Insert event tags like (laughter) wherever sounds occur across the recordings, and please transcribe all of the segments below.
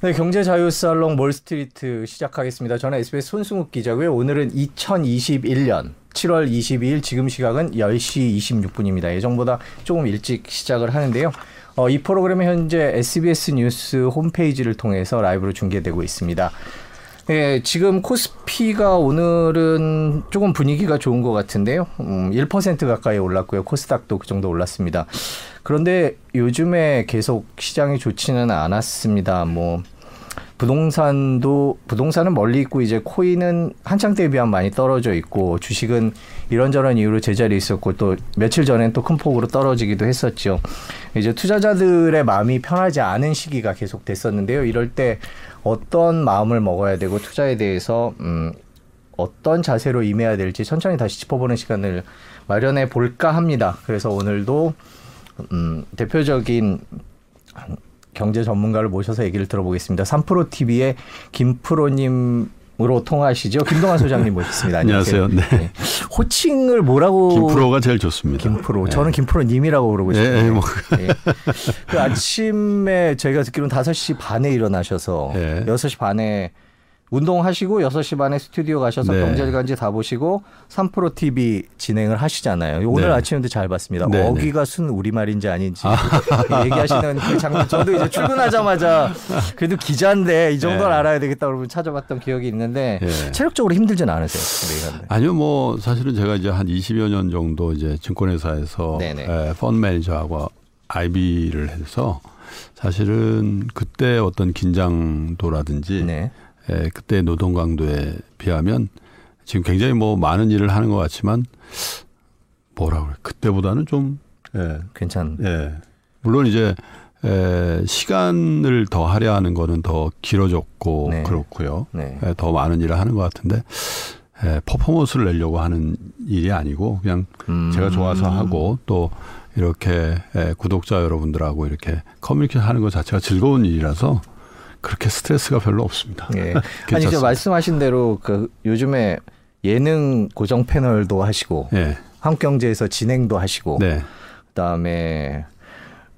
네, 경제 자유 살롱 몰스트리트 시작하겠습니다. 저는 SBS 손승욱 기자고요. 오늘은 2021년 7월 22일 지금 시각은 10시 26분입니다. 예정보다 조금 일찍 시작을 하는데요. 어, 이 프로그램은 현재 SBS 뉴스 홈페이지를 통해서 라이브로 중계되고 있습니다. 예, 지금 코스피가 오늘은 조금 분위기가 좋은 것 같은데요. 음, 1% 가까이 올랐고요. 코스닥도 그 정도 올랐습니다. 그런데 요즘에 계속 시장이 좋지는 않았습니다. 뭐 부동산도 부동산은 멀리 있고 이제 코인은 한창 때에 비하면 많이 떨어져 있고 주식은 이런저런 이유로 제자리에 있었고 또 며칠 전엔 또 큰 폭으로 떨어지기도 했었죠. 이제 투자자들의 마음이 편하지 않은 시기가 계속 됐었는데요. 이럴 때 어떤 마음을 먹어야 되고 투자에 대해서 음 어떤 자세로 임해야 될지 천천히 다시 짚어보는 시간을 마련해 볼까 합니다. 그래서 오늘도 음 대표적인 경제 전문가를 모셔서 얘기를 들어보겠습니다. 삼프로 TV의 김프로님 으로 통하시죠. 김동환 소장님 모셨습니다. (laughs) 안녕하세요. 안녕하세요. 네. 네. 호칭을 뭐라고? 김프로가 제일 좋습니다. 김프로. 네. 저는 김프로 님이라고 부르고 싶어요. 네, 뭐. 네. 그 아침에 저희가 듣기로는 5시 반에 일어나셔서 네. 6시 반에 운동하시고 6시 반에 스튜디오 가셔서 네. 경제일간지 다 보시고 3프로 TV 진행을 하시잖아요. 오늘 네. 아침에도 잘 봤습니다. 네, 네. 어귀가 순 우리말인지 아닌지 아. (laughs) 얘기하시는 그 장면. 저도 이제 출근하자마자 그래도 기자인데 이 정도는 네. 알아야 되겠다 그러면 찾아봤던 기억이 있는데 네. 체력적으로 힘들진 않으세요? 아니요. 뭐 사실은 제가 이제 한 20여 년 정도 이제 증권회사에서 에, 펀 매니저하고 IB를 해서 사실은 그때 어떤 긴장도라든지 네. 에, 그때 노동 강도에 비하면 지금 굉장히 뭐 많은 일을 하는 것 같지만 뭐라 그래 그때보다는 좀 예, 괜찮. 예. 물론 이제 에, 시간을 더 하려 하는 거는 더 길어졌고 네. 그렇고요. 네. 에, 더 많은 일을 하는 것 같은데 에, 퍼포먼스를 내려고 하는 일이 아니고 그냥 음. 제가 좋아서 하고 또 이렇게 에, 구독자 여러분들하고 이렇게 커뮤니케이션 하는 것 자체가 즐거운 일이라서 그렇게 스트레스가 별로 없습니다. 예. (laughs) 아니 저 말씀하신 대로 그 요즘에 예능 고정 패널도 하시고 예. 한국경제에서 진행도 하시고 네. 그다음에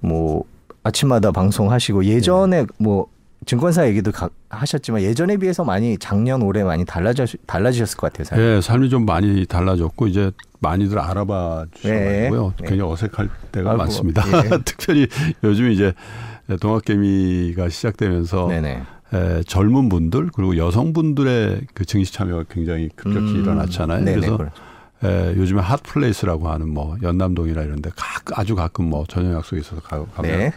뭐 아침마다 방송하시고 예전에 네. 뭐 증권사 얘기도 가, 하셨지만 예전에 비해서 많이 작년 올해 많이 달라져 달라지셨을 것 같아요. 삶이. 네, 삶이 좀 많이 달라졌고 이제 많이들 알아봐 주셔가지고요. 네. 굉장히 어색할 때가 아이고, 많습니다. 예. (laughs) 특별히 요즘 이제 동학개미가 시작되면서 에, 젊은 분들 그리고 여성분들의 그 증시 참여가 굉장히 급격히 음, 일어났잖아요. 네네, 그래서 그렇죠. 에, 요즘에 핫플레이스라고 하는 뭐 연남동이나 이런데 아주 가끔 뭐 저녁 약속이 있어서 가, 가면 네.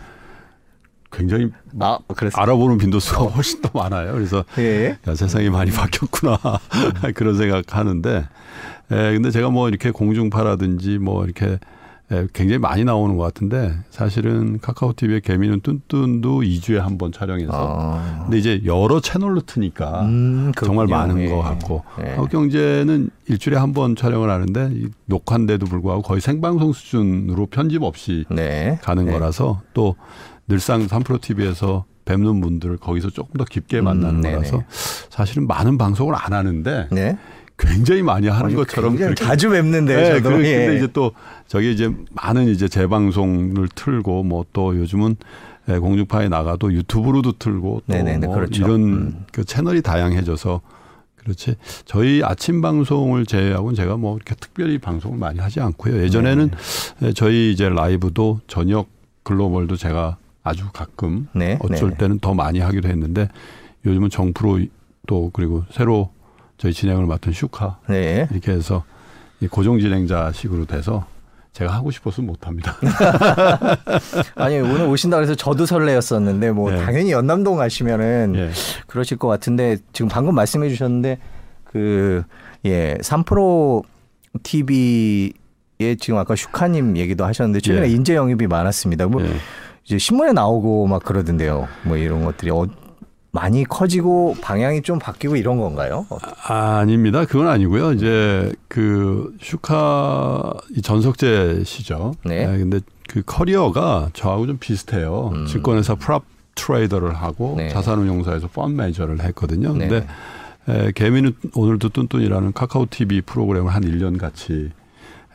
굉장히 아, 알아보는 빈도수가 (laughs) 훨씬 더 많아요. 그래서 예. 야, 세상이 많이 바뀌었구나 (laughs) 그런 생각하는데 에, 근데 제가 뭐 이렇게 공중파라든지 뭐 이렇게 예, 굉장히 많이 나오는 것 같은데 사실은 카카오 TV의 개미는 뚠뚠도 2주에 한 번 촬영해서 아. 근데 이제 여러 채널로 트니까 음, 정말 많은 예. 것 같고 예. 한국경제는 일주일에 한 번 촬영을 하는데 녹화인데도 불구하고 거의 생방송 수준으로 편집 없이 네. 가는 네. 거라서 또 늘상 3프로 TV에서 뵙는 분들을 거기서 조금 더 깊게 만나는 음, 거라서 사실은 많은 방송을 안 하는데 네. 굉장히 많이 하는 것처럼 자주 뵙는데 네, 저도. 그, 예. 이제 또 저기 이제 많은 이제 재방송을 틀고 뭐 또 요즘은 예, 공중파에 나가도 유튜브로도 틀고 또뭐 그렇죠. 이런 음. 그 채널이 다양해져서 그렇지. 저희 아침 방송을 제외하고는 제가 뭐 이렇게 특별히 방송을 많이 하지 않고요. 예전에는 네. 저희 이제 라이브도 저녁 글로벌도 제가 아주 가끔 네. 어쩔 네. 때는 더 많이 하기도 했는데 요즘은 정프로 또 그리고 새로 저희 진행을 맡은 슈카 네. 이렇게 해서 고정 진행자식으로 돼서 제가 하고 싶어서 못합니다. (laughs) 아니 오늘 오신다 그래서 저도 설레었었는데 뭐 네. 당연히 연남동 가시면은 네. 그러실 것 같은데 지금 방금 말씀해 주셨는데 그예 3프로 TV에 지금 아까 슈카님 얘기도 하셨는데 최근에 예. 인재 영입이 많았습니다. 뭐 예. 이제 신문에 나오고 막 그러던데요. 뭐 이런 것들이 어, 많이 커지고 방향이 좀 바뀌고 이런 건가요? 아, 닙니다 그건 아니고요. 이제 그 슈카 전석재 씨죠. 네. 네. 근데 그 커리어가 저하고 좀 비슷해요. 음. 증권회사 prop trader를 하고 네. 자산운용사에서 펀드 매니저를 했거든요. 네. 근데 에, 개미는 오늘도 뚠뚠이라는 카카오 TV 프로그램을 한 1년 같이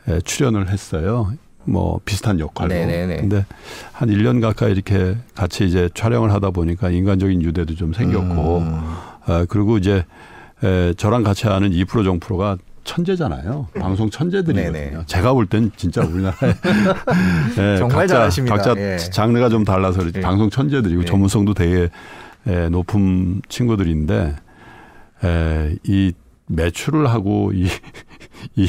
에, 출연을 했어요. 뭐 비슷한 역할로. 네네네. 근데 한 1년 가까이 이렇게 같이 이제 촬영을 하다 보니까 인간적인 유대도 좀 생겼고, 음. 아, 그리고 이제 에, 저랑 같이 하는 2프로 정프로가 천재잖아요. 방송 천재들이거든요. 네네. 제가 볼 땐 진짜 우리나라에 (laughs) 네, 정말 각자, 잘하십니다. 각자 예. 장르가 좀 달라서 예. 방송 천재들이고 예. 전문성도 되게 에, 높은 친구들인데 에, 이 매출을 하고 이, (laughs) 이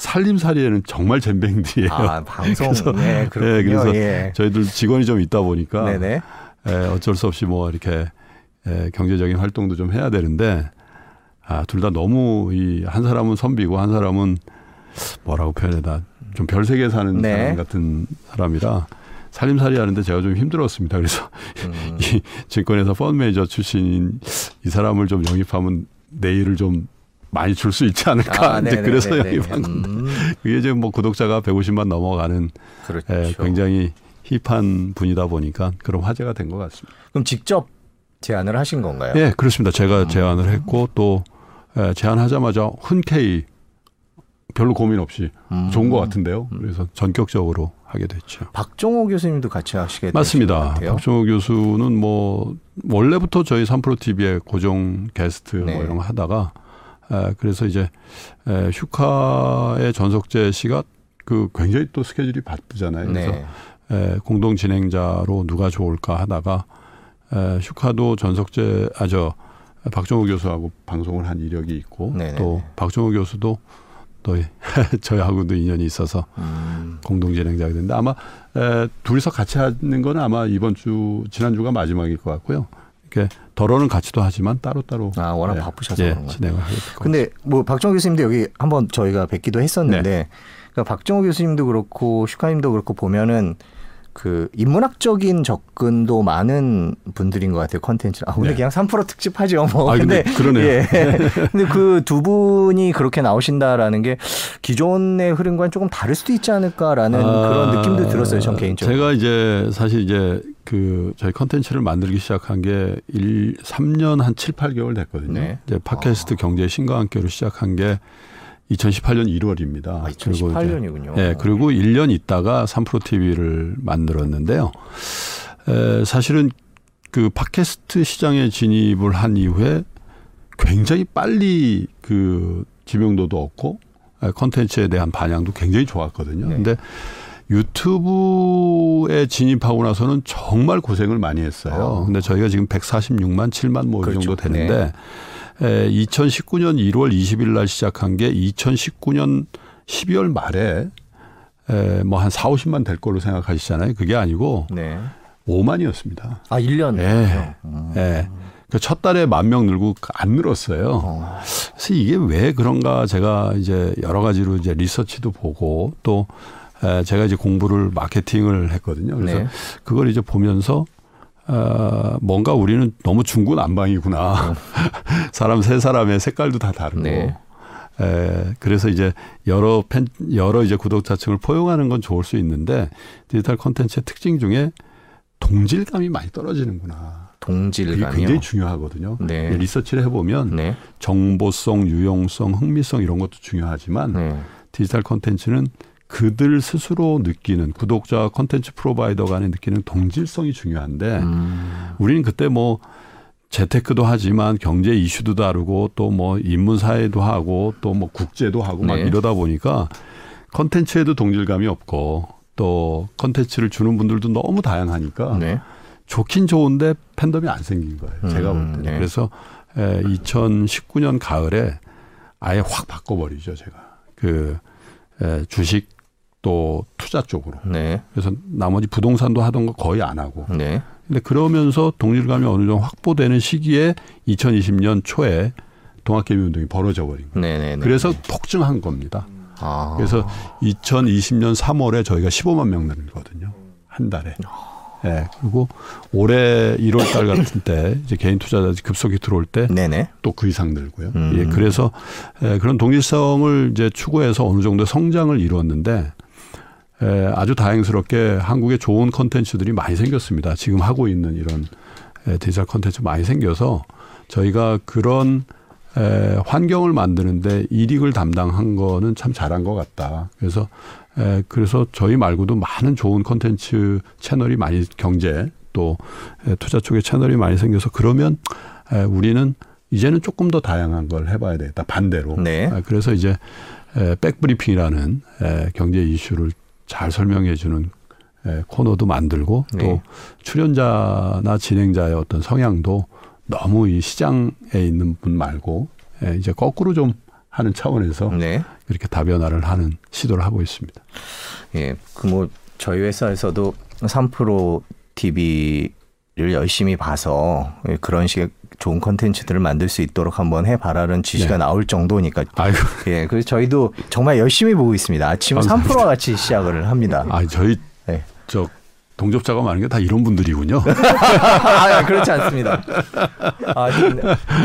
살림살이에는 정말 잼뱅들이에요. 아, 방송. 그래서, 네, 그렇군요. 네, 그래서 예. 저희들 직원이 좀 있다 보니까 네네. 에, 어쩔 수 없이 뭐 이렇게 에, 경제적인 활동도 좀 해야 되는데 아, 둘 다 너무 이 한 사람은 선비고 한 사람은 뭐라고 표현해다 좀 별세계 사는 네. 사람 같은 사람이라 살림살이 하는데 제가 좀 힘들었습니다. 그래서 음. (laughs) 이 증권회사 펀드 매니저 출신인 이 사람을 좀 영입하면 내 일을 좀 많이 줄 수 있지 않을까. 아, 이제 그래서 영입한 건데. 음. 그게 지금 뭐 구독자가 150만 넘어가는 그렇죠. 예, 굉장히 힙한 분이다 보니까 그런 화제가 된 것 같습니다. 그럼 직접 제안을 하신 건가요? 예, 그렇습니다. 제가 음. 제안을 했고 또 예, 제안하자마자 흔쾌히 별로 고민 없이 음. 좋은 것 같은데요. 그래서 전격적으로 하게 됐죠. 박종호 교수님도 같이 하시게 맞습니다. 박종호 교수는 뭐 원래부터 저희 삼프로 TV의 고정 게스트 뭐 네. 뭐 이런 거 하다가 에, 그래서 이제 에, 슈카의 전석재 씨가 그 굉장히 또 스케줄이 바쁘잖아요. 그래서 네. 에, 공동 진행자로 누가 좋을까 하다가 에, 슈카도 전석재 아저 박정호 교수하고 방송을 한 이력이 있고 네네네. 또 박정호 교수도 또 (laughs) 저희하고도 인연이 있어서 음. 공동 진행자가 됐는데 아마 에, 둘이서 같이 하는 건 아마 이번 주 지난 주가 마지막일 것 같고요. 이렇게 덜어는 같이도 하지만 따로 따로 아 워낙 네, 바쁘셔서 예, 진행을 하게 될것 근데 뭐 박정호 교수님도 여기 한번 저희가 뵙기도 했었는데 네. 그러니까 박정호 교수님도 그렇고 슈카님도 그렇고 보면은 그 인문학적인 접근도 많은 분들인 것 같아요 컨텐츠. 아 오늘 네. 그냥 3프로 특집하죠. 뭐. 아, 근데, 근데 그러네요. 예. (laughs) 근데 그 두 분이 그렇게 나오신다라는 게 기존의 흐름과는 조금 다를 수도 있지 않을까라는 아, 그런 느낌도 들었어요. 전 개인적으로. 제가 이제 사실 이제 그 저희 컨텐츠를 만들기 시작한 게 1, 3년 한 7, 8개월 됐거든요. 네. 이제 팟캐스트 아. 경제 신과 함께로 시작한 게 2018년 1월입니다. 아, 2018년이군요. 네, 그리고 1년 있다가 3프로 TV를 만들었는데요. 에, 사실은 그 팟캐스트 시장에 진입을 한 이후에 굉장히 빨리 그 지명도도 얻고 컨텐츠에 대한 반향도 굉장히 좋았거든요. 네. 근데 유튜브에 진입하고 나서는 정말 고생을 많이 했어요. 어. 근데 저희가 지금 146만 7만 뭐이 그렇죠. 정도 되는데 네. 2019년 1월 20일 날 시작한 게 2019년 12월 말에 뭐한 4, 50만 될 걸로 생각하시잖아요. 그게 아니고 네. 5만이었습니다. 아, 1년. 예. 음. 예. 그첫 달에 만 명 늘고 안 늘었어요. 어. 그래서 이게 왜 그런가 제가 이제 여러 가지로 이제 리서치도 보고 또 제가 이제 공부를 마케팅을 했거든요. 그래서 네. 그걸 이제 보면서 어, 뭔가 우리는 너무 중구난방이구나. 어. (laughs) 사람 세 사람의 색깔도 다 다르고. 네. 에, 그래서 이제 여러 팬, 여러 이제 구독자층을 포용하는 건 좋을 수 있는데 디지털 콘텐츠의 특징 중에 동질감이 많이 떨어지는구나. 동질감이 굉장히 중요하거든요. 네. 리서치를 해보면 네. 정보성, 유용성, 흥미성 이런 것도 중요하지만 네. 디지털 콘텐츠는 그들 스스로 느끼는 구독자 컨텐츠 프로바이더 간에 느끼는 동질성이 중요한데 음. 우리는 그때 뭐 재테크도 하지만 경제 이슈도 다루고 또 뭐 인문 사회도 하고 또 뭐 국제도 하고 막 네. 이러다 보니까 컨텐츠에도 동질감이 없고 또 컨텐츠를 주는 분들도 너무 다양하니까 네. 좋긴 좋은데 팬덤이 안 생긴 거예요. 음, 제가 볼 때. 네. 그래서 에, 2019년 가을에 아예 확 바꿔버리죠, 제가. 그 에, 주식 또 투자 쪽으로. 네. 그래서 나머지 부동산도 하던 거 거의 안 하고. 네. 근데 그러면서 동질감이 어느 정도 확보되는 시기에 2020년 초에 동학개미 운동이 벌어져 버린 거예요. 네네네. 네, 네, 그래서 네. 폭증한 겁니다. 아. 그래서 2020년 3월에 저희가 15만 명 늘거든요. 한 달에. 예. 네, 그리고 올해 1월 달 같은 때 이제 개인 투자자 급속히 들어올 때 또 그 이상 늘고요. 음. 예, 그래서 예, 그런 동질성을 이제 추구해서 어느 정도 성장을 이루었는데 에, 아주 다행스럽게 한국에 좋은 컨텐츠들이 많이 생겼습니다. 지금 하고 있는 이런 에, 디지털 컨텐츠 많이 생겨서 저희가 그런 에, 환경을 만드는데 이익을 담당한 거는 참 잘한 것 같다. 그래서 에, 그래서 저희 말고도 많은 좋은 콘텐츠 채널이 많이 경제 또 에, 투자 쪽에 채널이 많이 생겨서 그러면 에, 우리는 이제는 조금 더 다양한 걸 해봐야 되겠다. 반대로. 네. 에, 그래서 이제 에, 백브리핑이라는 에, 경제 이슈를 잘 설명해 주는 에, 코너도 만들고 네. 또 출연자나 진행자의 어떤 성향도 너무 이 시장에 있는 분 말고 예, 이제 거꾸로 좀 하는 차원에서 네. 이렇게 다변화를 하는 시도를 하고 있습니다. 예, 그 뭐 저희 회사에서도 3프로 TV를 열심히 봐서 그런 식의 좋은 컨텐츠들을 만들 수 있도록 한번 해봐라는 지시가 네. 나올 정도니까. 아이고. 예, 그래서 저희도 정말 열심히 보고 있습니다. 아침 3프로와 같이 시작을 합니다. 아, 저희 네. 저 동접자가 많은 게 다 이런 분들이군요. (laughs) 아, 그렇지 않습니다. 아,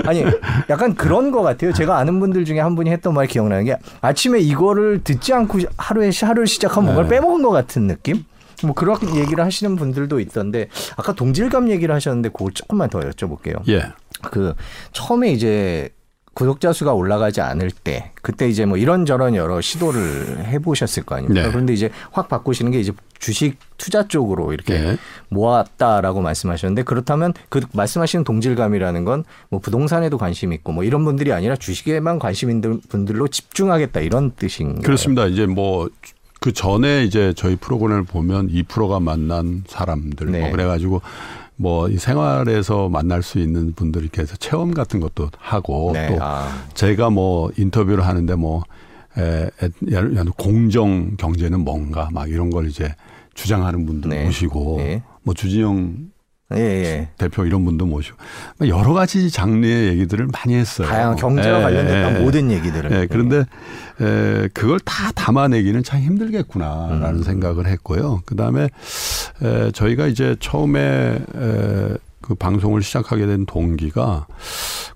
아니, 약간 그런 것 같아요. 제가 아는 분들 중에 한 분이 했던 말 기억나는 게 아침에 이거를 듣지 않고 하루에 하루를 시작한 뭔가를 네. 빼먹은 것 같은 느낌? 뭐 그런 얘기를 하시는 분들도 있던데 아까 동질감 얘기를 하셨는데 그걸 조금만 더 여쭤볼게요. 예. 그 처음에 이제 구독자 수가 올라가지 않을 때 그때 이제 뭐 이런저런 여러 시도를 해보셨을 거 아닙니까? 네. 그런데 이제 확 바꾸시는 게 이제 주식 투자 쪽으로 이렇게 네. 모았다라고 말씀하셨는데 그렇다면 그 말씀하시는 동질감이라는 건 뭐 부동산에도 관심 있고 뭐 이런 분들이 아니라 주식에만 관심 있는 분들로 집중하겠다 이런 뜻인가요? 그렇습니다. 이제 뭐 그 전에 이제 저희 프로그램을 보면 2%가 만난 사람들 뭐 네. 뭐 그래가지고 뭐 이 생활에서 만날 수 있는 분들 이렇게 해서 체험 같은 것도 하고 네. 또 아. 제가 뭐 인터뷰를 하는데 뭐 에, 에, 공정 경제는 뭔가 막 이런 걸 이제 주장하는 분도 네. 모시고 네. 뭐 주진영 예, 예. 대표 이런 분도 모시고 여러 가지 장르의 얘기들을 많이 했어요. 다양한 경제와 예, 관련된 예, 모든 얘기들을. 예, 그런데 에, 그걸 다 담아내기는 참 힘들겠구나라는 음. 생각을 했고요. 그 다음에 저희가 이제 처음에 에, 그 방송을 시작하게 된 동기가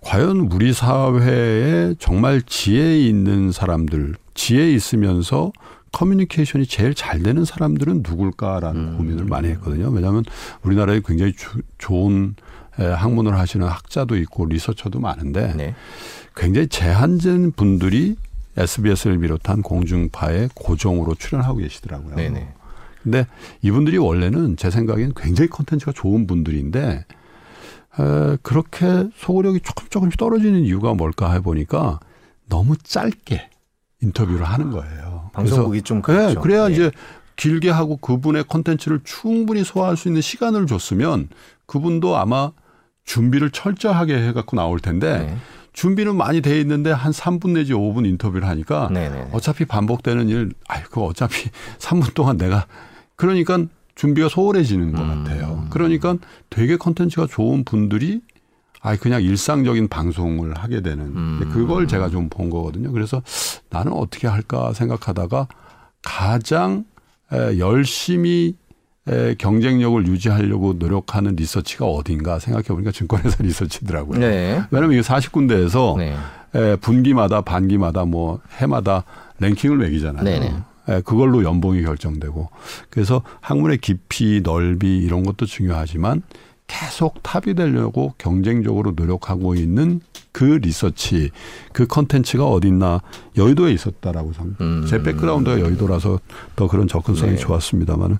과연 우리 사회에 정말 지혜 있는 사람들, 지혜 있으면서 커뮤니케이션이 제일 잘 되는 사람들은 누굴까라는 음. 고민을 많이 했거든요. 왜냐하면 우리나라에 굉장히 주, 좋은 에, 학문을 하시는 학자도 있고 리서처도 많은데 네. 굉장히 제한된 분들이 SBS를 비롯한 공중파에 고정으로 출연하고 계시더라고요. 네네. 근데 이분들이 원래는 제 생각엔 굉장히 컨텐츠가 좋은 분들인데 에, 그렇게 소구력이 조금 조금씩 떨어지는 이유가 뭘까 해보니까 너무 짧게 인터뷰를 하는 거예요. 방송국이 좀 그렇죠. 네, 그래야 네. 이제 길게 하고 그분의 컨텐츠를 충분히 소화할 수 있는 시간을 줬으면 그분도 아마 준비를 철저하게 해갖고 나올 텐데 네. 준비는 많이 돼 있는데 한 3분 내지 5분 인터뷰를 하니까 네네. 네. 어차피 반복되는 일, 아이, 그 어차피 (laughs) 3분 동안 내가 그러니까 준비가 소홀해지는 것 음. 같아요. 그러니까 되게 컨텐츠가 좋은 분들이 아이 그냥 일상적인 방송을 하게 되는 음. 그걸 제가 좀 본 거거든요. 그래서 나는 어떻게 할까 생각하다가 가장 에, 열심히 에, 경쟁력을 유지하려고 노력하는 리서치가 어딘가 생각해 보니까 증권회사 (laughs) 리서치더라고요. 네. 왜냐하면 이게 40군데에서 네. 에, 분기마다 반기마다 뭐 해마다 랭킹을 매기잖아요. 네네. 에, 그걸로 연봉이 결정되고 그래서 학문의 깊이 넓이 이런 것도 중요하지만 계속 탑이 되려고 경쟁적으로 노력하고 있는 그 리서치, 그 컨텐츠가 어딨나 여의도에 있었다라고 생 음. 제 백그라운드가 여의도라서 더 그런 접근성이 네. 좋았습니다만은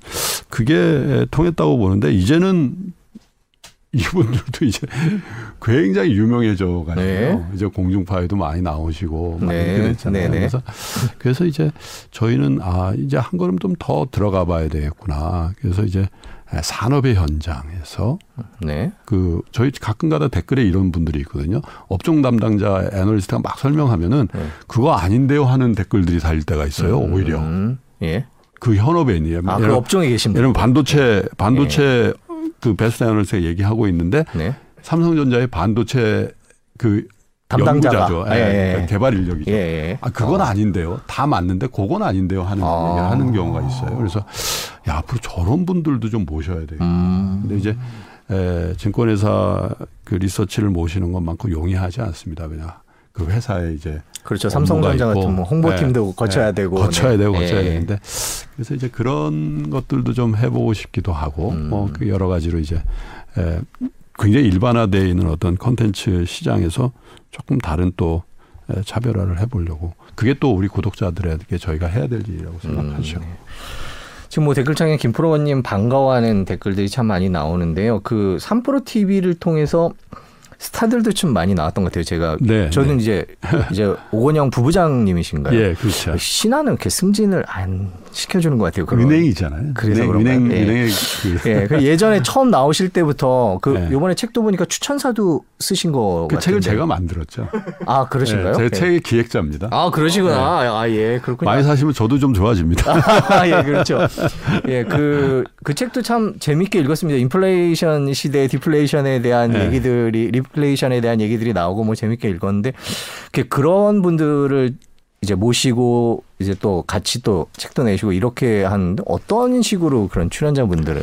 그게 통했다고 보는데 이제는 이분들도 이제 굉장히 유명해져 가지고 네. 이제 공중파에도 많이 나오시고 많이 네. 네, 네. 그래서 그래서 이제 저희는 아 이제 한 걸음 좀 더 들어가 봐야 되겠구나. 그래서 이제 산업의 현장에서 네. 그 저희 가끔가다 댓글에 이런 분들이 있거든요. 업종 담당자 애널리스트가 막 설명하면은 네. 그거 아닌데요 하는 댓글들이 달릴 때가 있어요. 음, 오히려. 예. 그 현업에 있는 아, 그 업종에 계신 분. 예를 반도체 반도체 예. 그 베스트 애널리스트가 얘기하고 있는데 네. 삼성전자의 반도체 그 담당자가. 연구자죠. 예, 예, 예. 그러니까 개발 인력이죠. 예, 예. 아, 그건 어. 아닌데요. 다 맞는데 그건 아닌데요 하는 아. 얘기를 하는 경우가 있어요. 그래서 야, 앞으로 저런 분들도 좀 모셔야 돼요. 음. 근데 이제 에, 증권회사 그 리서치를 모시는 것만큼 용이하지 않습니다. 그냥 그 회사에 이제 그렇죠. 삼성전자 같은 뭐 홍보팀도 네. 거쳐야 네. 되고 거쳐야 네. 되고 거쳐야 네. 되는데 그래서 이제 그런 것들도 좀 해보고 싶기도 하고 음. 뭐그 여러 가지로 이제 에, 굉장히 일반화되어 있는 어떤 컨텐츠 시장에서 조금 다른 또 차별화를 해보려고 그게 또 우리 구독자들에게 저희가 해야 될 일이라고 생각하죠. 음, 네. 지금 뭐 댓글창에 김프로님 반가워하는 댓글들이 참 많이 나오는데요. 그 삼프로 TV를 통해서 스타들도 좀 많이 나왔던 것 같아요. 제가 네, 저는 네. 이제 이제 오건영 부부장님이신가요? 예, 그렇죠. 신하는 이렇게 승진을 안 시켜주는 것 같아요. 그런. 은행이잖아요. 그래서 은행, 은행, 예. 은행의 그. 예, 그 예전에 처음 나오실 때부터 그 예. 이번에 책도 보니까 추천사도 쓰신 거. 그 같은데. 책을 제가 만들었죠. 아 그러신가요? 예, 제 책의 기획자입니다. 아 그러시구나. 네. 아 예, 그렇군요. 많이 사시면 저도 좀 좋아집니다. 아, (laughs) 예, 그렇죠. 예, 그그 그 책도 참 재밌게 읽었습니다. 인플레이션 시대 디플레이션에 대한 예. 얘기들이 리플레이션에 대한 얘기들이 나오고 뭐 재밌게 읽었는데 그런 분들을 이제 모시고 이제 또 같이 또 책도 내시고 이렇게 하는데 어떤 식으로 그런 출연자분들을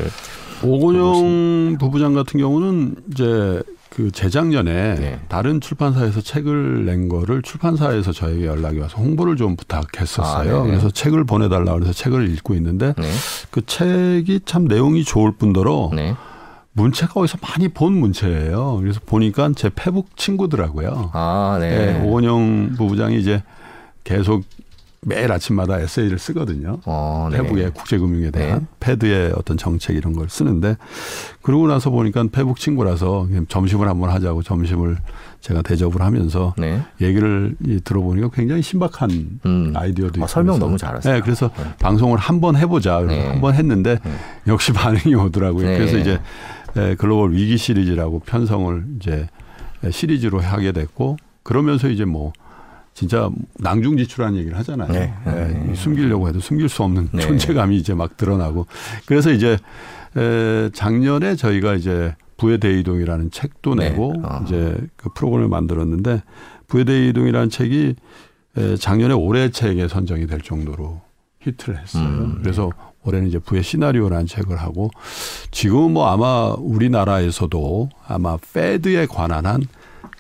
오건영 부부장 같은 경우는 이제 그 재작년에 네. 다른 출판사에서 책을 낸 거를 출판사에서 저에게 연락이 와서 홍보를 좀 부탁했었어요. 아, 네. 그래서 책을 보내달라 그래서 책을 읽고 있는데 네. 그 책이 참 내용이 좋을 뿐더러 네. 문체가 어디서 많이 본 문체예요. 그래서 보니까 제 페북 친구더라고요. 아, 네. 네 오건영 부부장이 이제 계속 매일 아침마다 에세이를 쓰거든요. 어, 네. 페북의 국제금융에 대한 네. 패드의 어떤 정책 이런 걸 쓰는데 그러고 나서 보니까 페북 친구라서 점심을 한번 하자고 점심을 제가 대접을 하면서 네. 얘기를 들어보니까 굉장히 신박한 음. 아이디어도 아, 설명 너무 잘하세요. 네, 그래서 네. 방송을 한번 해보자 네. 한번 했는데 네. 역시 (laughs) 반응이 오더라고요. 그래서 이제 글로벌 위기 시리즈라고 편성을 이제 시리즈로 하게 됐고 그러면서 이제 뭐 진짜 낭중지출하는 얘기를 하잖아요. 네. 네. 네. 숨기려고 해도 숨길 수 없는 네. 존재감이 이제 막 드러나고 그래서 이제 에, 작년에 저희가 이제 부의 대이동이라는 책도 네. 내고 어. 이제 그 프로그램을 만들었는데 부의 대이동이라는 책이 에, 작년에 올해 책에 선정이 될 정도로 히트를 했어요. 음. 그래서 올해는 이제 부의 시나리오라는 책을 하고 지금은 뭐 아마 우리나라에서도 아마 패드에 관한 한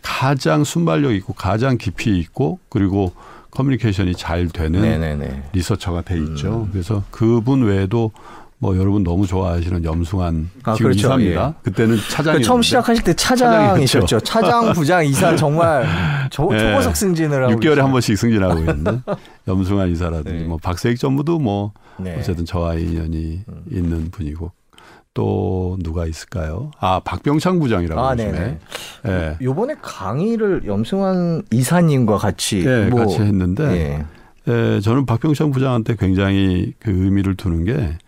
가장 순발력 있고 가장 깊이 있고 그리고 커뮤니케이션이 잘 되는 네네네. 리서처가 돼 있죠. 음. 그래서 그분 외에도 뭐 여러분 너무 좋아하시는 염승환 아, 지금 그렇죠. 이사입니다. 예. 그때는 차장이 처음 시작하실 때 차장이셨죠. 차장, (laughs) 부장, 이사 정말 조, 네. 초고속 승진을 하고 6개월에 한 번씩 승진하고 있는데 (laughs) 염승환 이사라든지 네. 뭐 박세익 전무도 뭐 네. 어쨌든 저와 인연이 음. 있는 분이고 또 누가 있을까요? 아 박병창 부장이라고 아, 요즘에. 네. 요번에 강의를 염승환 이사님과 같이 네, 뭐, 같이 했는데 네. 예, 저는 박병창 부장한테 굉장히 그 의미를 두는 게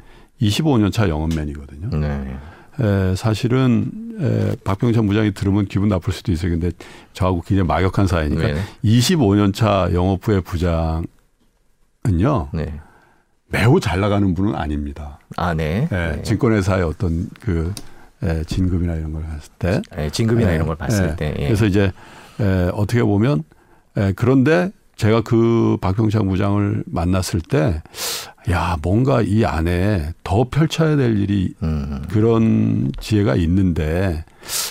25년 차 영업맨이거든요. 네. 에, 사실은 에, 박병창 부장이 들으면 기분 나쁠 수도 있어요. 근데 저하고 굉장히 막역한 사이니까 네. 25년 차 영업부의 부장은요. 네. 매우 잘 나가는 분은 아닙니다. 아, 네. 예, 네. 증권회사의 어떤 그 예, 진급이나 이런 걸 봤을 때. 예, 진급이나 예, 이런 걸 봤을 때. 예. 그래서 이제 예, 어떻게 보면 예, 그런데 제가 그 박병창 부장을 만났을 때, 야, 뭔가 이 안에 더 펼쳐야 될 일이 음. 그런 지혜가 있는데,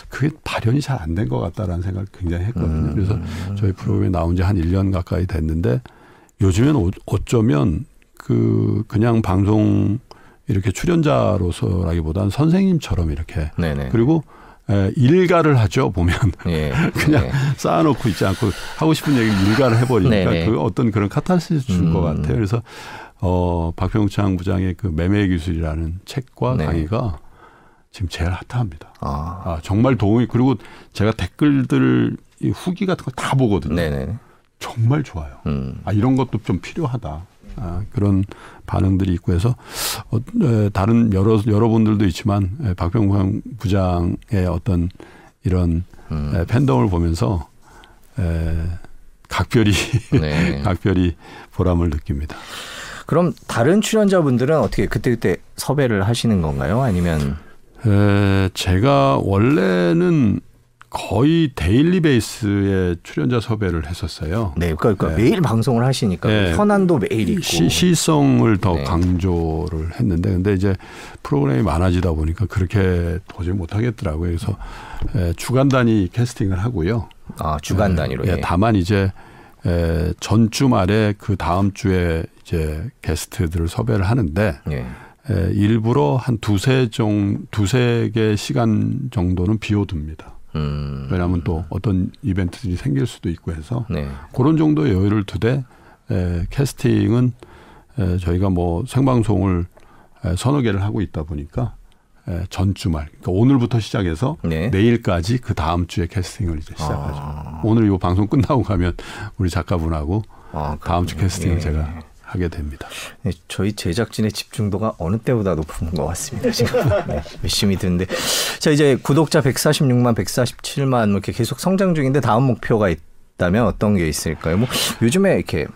그게 발현이 잘 안 된 것 같다라는 생각을 굉장히 했거든요. 음. 그래서 저희 프로그램에 나온 지 한 1년 가까이 됐는데, 요즘엔 어쩌면 그 그냥 방송 이렇게 출연자로서라기보다는 선생님처럼 이렇게 네네. 그리고 에, 일가를 하죠 보면 예. (laughs) 그냥 예. 쌓아놓고 있지 않고 하고 싶은 얘기 일가를 해버리니까 네 네. 그 어떤 그런 카타르시스 줄것 음. 같아요. 그래서 어 박병창 부장의 그 매매 기술이라는 책과 네. 강의가 지금 제일 핫합니다. 아. 아. 정말 도움이 그리고 제가 댓글들 후기 같은 거 다 보거든요. 네네. 정말 좋아요. 음. 아 이런 것도 좀 필요하다. 아, 그런 반응들이 있고 해서 어, 에, 다른 여러 여러분들도 있지만 에, 박병광 부장의 어떤 이런 음. 에, 팬덤을 보면서 에, 각별히 네. (laughs) 각별히 보람을 느낍니다. 그럼 다른 출연자분들은 어떻게 그때그때 섭외를 하시는 건가요? 아니면 에, 제가 원래는 거의 daily base의 출연자 섭외를 했었어요. 네, 그러니까, 네. 매일 방송을 하시니까 네. 현안도 매일 있고 시, 시성을 더 네. 강조를 했는데, 근데 이제 프로그램이 많아지다 보니까 그렇게 도저히 못 하겠더라고요. 그래서 에, 주간 단위 캐스팅을 하고요. 아, 주간 단위로. 예. 다만 이제 에, 전주 말에 그 다음 주에 이제 게스트들을 섭외를 하는데. 예. 에, 일부러 한 두세 종 두세 개 시간 정도는 비워둡니다. 음. 왜냐하면 또 어떤 이벤트들이 생길 수도 있고 해서 네. 그런 정도의 여유를 두되 에, 캐스팅은 에, 저희가 뭐 생방송을 에, 서너 개를 하고 있다 보니까 에, 전 주말 그러니까 오늘부터 시작해서 네. 내일까지 그 다음 주에 캐스팅을 이제 시작하죠. 아. 오늘 이 방송 끝나고 가면 우리 작가분하고 아, 다음 주 캐스팅을 예. 제가 하게 됩니다. 네, 저희 제작진의 집중도가 어느 때보다 높은 것 같습니다. 지금 (laughs) 네, 열심히 듣는데 자 이제 구독자 146만, 147만 이렇게 계속 성장 중인데 다음 목표가 있다면 어떤 게 있을까요? 뭐 요즘에 이렇게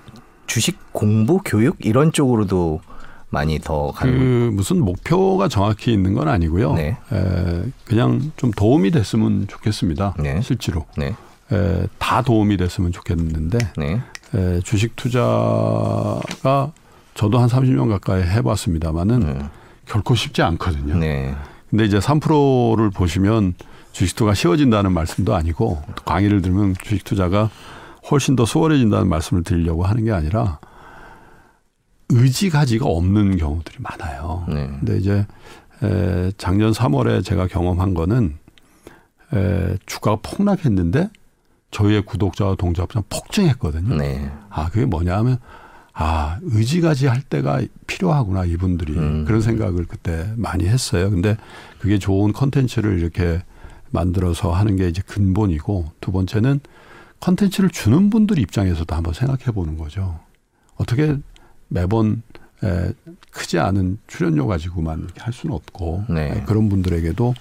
주식 공부, 교육 이런 쪽으로도 많이 더 가는 그 무슨 목표가 정확히 있는 건 아니고요. 네. 에, 그냥 좀 도움이 됐으면 좋겠습니다. 네. 실제로. 네. 에, 다 도움이 됐으면 좋겠는데 네. 에, 주식 투자가 저도 한 30년 가까이 해봤습니다만은 네. 결코 쉽지 않거든요. 네. 근데 이제 3%를 보시면 주식 투자가 쉬워진다는 말씀도 아니고 강의를 들으면 주식 투자가 훨씬 더 수월해진다는 말씀을 드리려고 하는 게 아니라 의지 가지가 없는 경우들이 많아요. 네. 근데 이제 에, 작년 3월에 제가 경험한 거는 에, 주가가 폭락했는데 저희의 구독자와 동접자 폭증했거든요. 네. 아 그게 뭐냐 하면 아 의지가지 할 데가 필요하구나 이분들이 음. 그런 생각을 그때 많이 했어요. 근데 그게 좋은 컨텐츠를 이렇게 만들어서 하는 게 이제 근본이고 두 번째는 컨텐츠를 주는 분들 입장에서도 한번 생각해 보는 거죠. 어떻게 매번 에, 크지 않은 출연료 가지고만 이렇게 할 수는 없고 네. 에, 그런 분들에게도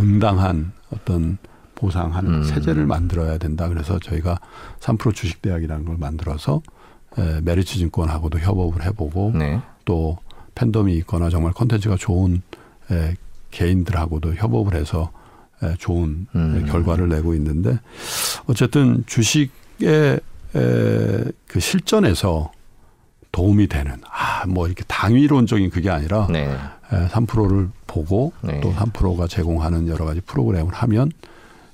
응당한 어떤 보상하는 음. 체제를 만들어야 된다. 그래서 저희가 3프로 주식대학이라는 걸 만들어서 에, 메리츠 증권하고도 협업을 해보고 네. 또 팬덤이 있거나 정말 컨텐츠가 좋은 에, 개인들하고도 협업을 해서 에, 좋은 음. 결과를 내고 있는데 어쨌든 주식의 에, 그 실전에서 도움이 되는 아 뭐 이렇게 당위론적인 그게 아니라 네. 3%를 보고 네. 또 3%가 제공하는 여러 가지 프로그램을 하면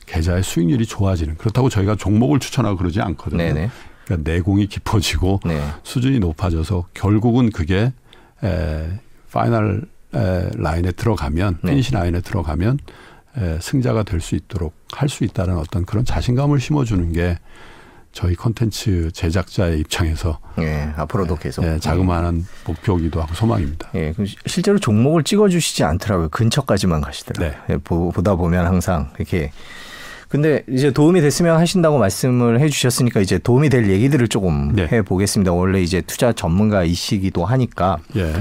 계좌의 수익률이 좋아지는 그렇다고 저희가 종목을 추천하고 그러지 않거든요. 네네. 그러니까 내공이 깊어지고 네. 수준이 높아져서 결국은 그게 에, final 에, line에 들어가면 네. finish line에 들어가면 에, 승자가 될 수 있도록 할 수 있다는 어떤 그런 자신감을 심어주는 게 저희 컨텐츠 제작자의 입장에서 예, 앞으로도 계속 예, 자그마한 목표기도 하고 소망입니다. 예, 실제로 종목을 찍어주시지 않더라고요. 근처까지만 가시더라고요. 네. 예, 보다 보면 항상 이렇게 근데 이제 도움이 됐으면 하신다고 말씀을 해주셨으니까 이제 도움이 될 얘기들을 조금 네. 해보겠습니다. 원래 이제 투자 전문가이시기도 하니까. 예.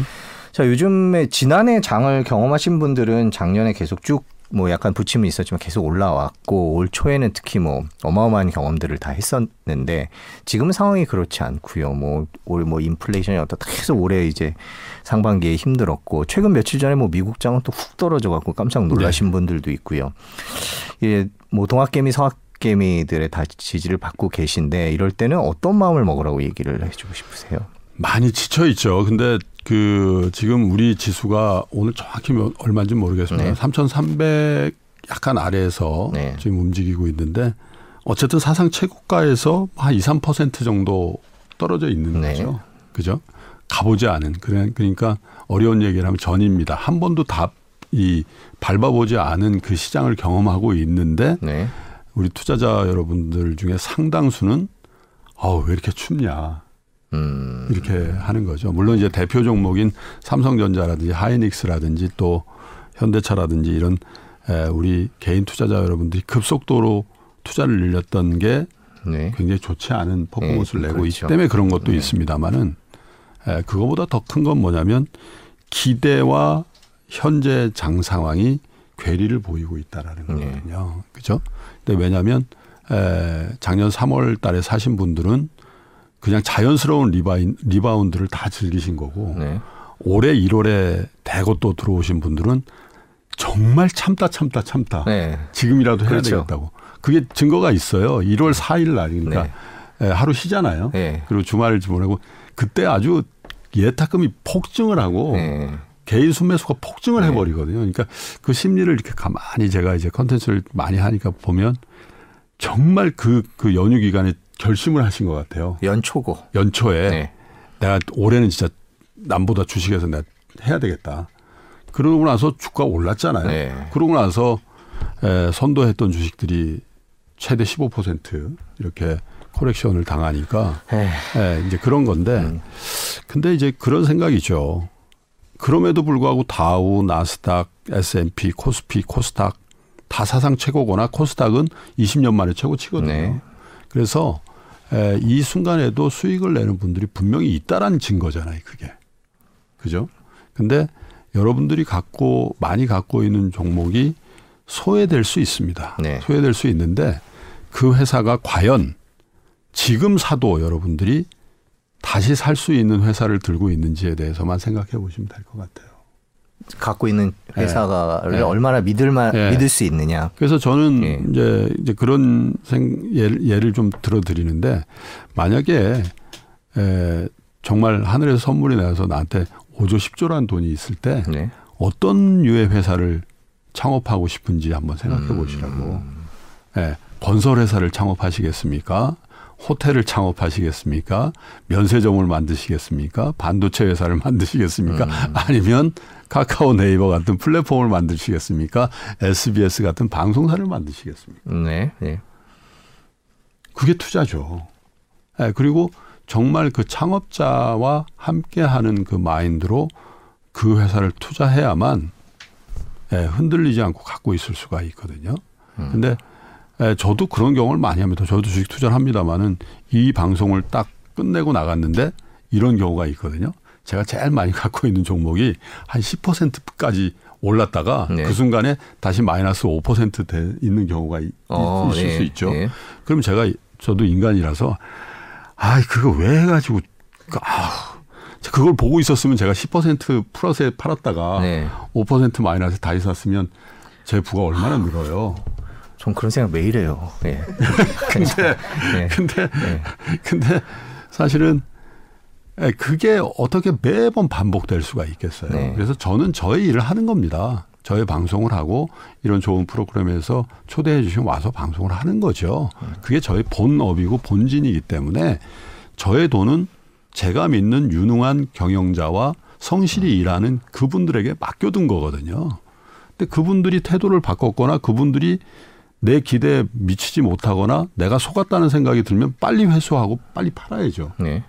자, 요즘에 지난해 장을 경험하신 분들은 작년에 계속 쭉뭐 약간 부침이 있었지만 계속 올라왔고 올 초에는 특히 뭐 어마어마한 경험들을 다 했었는데 지금 상황이 그렇지 않고요. 뭐 올뭐 인플레이션이 어떻다 계속 올해 이제 상반기에 힘들었고 최근 며칠 전에 뭐 미국 장은 또 훅 떨어져 갖고 깜짝 놀라신 네. 분들도 있고요. 이게 뭐 동학개미 서학개미들의 다 지지를 받고 계신데 이럴 때는 어떤 마음을 먹으라고 얘기를 해주고 싶으세요? 많이 지쳐 있죠. 근데 그 지금 우리 지수가 오늘 정확히 얼마인지 모르겠습니다. 네. 3,300 약간 아래에서 네. 지금 움직이고 있는데 어쨌든 사상 최고가에서 한 2, 3% 정도 떨어져 있는 네. 거죠. 그죠? 가보지 않은 그러니까 어려운 얘기를 하면 전입니다. 한 번도 다이 밟아보지 않은 그 시장을 경험하고 있는데 네. 우리 투자자 여러분들 중에 상당수는 아우 왜 이렇게 춥냐 음. 이렇게 하는 거죠. 물론 이제 대표 종목인 삼성전자라든지 하이닉스라든지 또 현대차라든지 이런 에, 우리 개인 투자자 여러분들이 급속도로 투자를 늘렸던 게 네. 굉장히 좋지 않은 퍼포먼스를 네, 내고 그렇죠. 있기 때문에 그런 것도 네. 있습니다만은 에, 그거보다 더 큰 건 뭐냐면 기대와 현재 장 상황이 괴리를 보이고 있다라는 네. 거거든요. 그죠? 근데 왜냐하면 에, 작년 3월 달에 사신 분들은 그냥 자연스러운 리바인, 리바운드를 다 즐기신 거고 네. 올해 1월에 대거 또 들어오신 분들은 정말 참다 참다 참다 네. 지금이라도 해야 그렇죠. 되겠다고 그게 증거가 있어요. 1월 4일 날 그러니까 네. 하루 쉬잖아요. 네. 그리고 주말을 보내고 그때 아주 예탁금이 폭증을 하고 네. 개인 순매수가 폭증을 네. 해버리거든요. 그러니까 그 심리를 이렇게 가만히 제가 이제 컨텐츠를 많이 하니까 보면 정말 그, 그 연휴 기간에 결심을 하신 것 같아요. 연초고. 연초에 네. 내가 올해는 진짜 남보다 주식에서 내가 해야 되겠다. 그러고 나서 주가 올랐잖아요. 네. 그러고 나서 에, 선도했던 주식들이 최대 15% 이렇게 코렉션을 당하니까 예, 이제 그런 건데 음. 근데 이제 그런 생각이죠. 그럼에도 불구하고 다우, 나스닥, S&P, 코스피, 코스닥 다 사상 최고거나 코스닥은 20년 만에 최고치거든요. 네. 그래서 에, 이 순간에도 수익을 내는 분들이 분명히 있다라는 증거잖아요. 그게 그죠? 근데 여러분들이 갖고 많이 갖고 있는 종목이 소외될 수 있습니다. 네. 소외될 수 있는데 그 회사가 과연 지금 사도 여러분들이 다시 살 수 있는 회사를 들고 있는지에 대해서만 생각해 보시면 될 것 같아요. 갖고 있는 회사를 네. 얼마나 믿을만 네. 믿을 수 있느냐. 그래서 저는 네. 이제 이제 그런 생 예를, 예를 좀 들어드리는데 만약에 에, 정말 하늘에서 선물이 나서 나한테 5조 10조라는 돈이 있을 때 네. 어떤 유의 회사를 창업하고 싶은지 한번 생각해 보시라고. 음. 예, 건설 회사를 창업하시겠습니까? 호텔을 창업하시겠습니까? 면세점을 만드시겠습니까? 반도체 회사를 만드시겠습니까? 음. 아니면 카카오 네이버 같은 플랫폼을 만드시겠습니까? SBS 같은 방송사를 만드시겠습니까? 네. 네. 그게 투자죠. 네, 그리고 정말 그 창업자와 함께하는 그 마인드로 그 회사를 투자해야만 네, 흔들리지 않고 갖고 있을 수가 있거든요. 음. 근데 예, 저도 그런 경험을 많이 합니다. 저도 주식 투자를 합니다만은 이 방송을 딱 끝내고 나갔는데 이런 경우가 있거든요. 제가 제일 많이 (laughs) 갖고 있는 종목이 한 10%까지 올랐다가 네. 그 순간에 다시 마이너스 5%돼 있는 경우가 어, 있을 네. 수 있죠. 네. 그럼 제가 저도 인간이라서 아 그거 왜 해가지고 아 그걸 보고 있었으면 제가 10% 플러스에 팔았다가 네. 5% 마이너스 다시 샀으면 제 부가 얼마나 늘어요. 전 그런 생각 매일 해요. 예. (laughs) 근데, 네. 근데, 네. 근데 사실은 예, 그게 어떻게 매번 반복될 수가 있겠어요. 네. 그래서 저는 저의 일을 하는 겁니다. 저의 방송을 하고 이런 좋은 프로그램에서 초대해 주시면 와서 방송을 하는 거죠. 그게 저의 본업이고 본진이기 때문에 저의 돈은 제가 믿는 유능한 경영자와 성실히 일하는 그분들에게 맡겨둔 거거든요. 근데 그분들이 태도를 바꿨거나 그분들이 내 기대에 미치지 못하거나 내가 속았다는 생각이 들면 빨리 회수하고 빨리 팔아야죠. 네.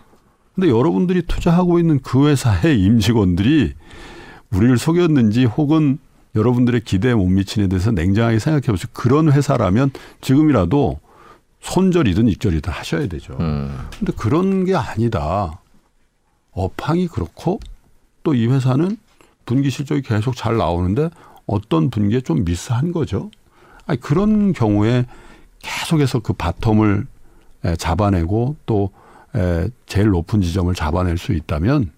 근데 여러분들이 투자하고 있는 그 회사의 임직원들이 우리를 속였는지 혹은 여러분들의 기대에 못 미치는 데서 냉정하게 생각해 보세요. 그런 회사라면 지금이라도 손절이든 익절이든 하셔야 되죠. 음. 근데 그런 게 아니다. 업황이 그렇고 또 이 회사는 분기 실적이 계속 잘 나오는데 어떤 분기에 좀 미스한 거죠. 아니, 그런 경우에 계속해서 그 바텀을 잡아내고 또 제일 높은 지점을 잡아낼 수 있다면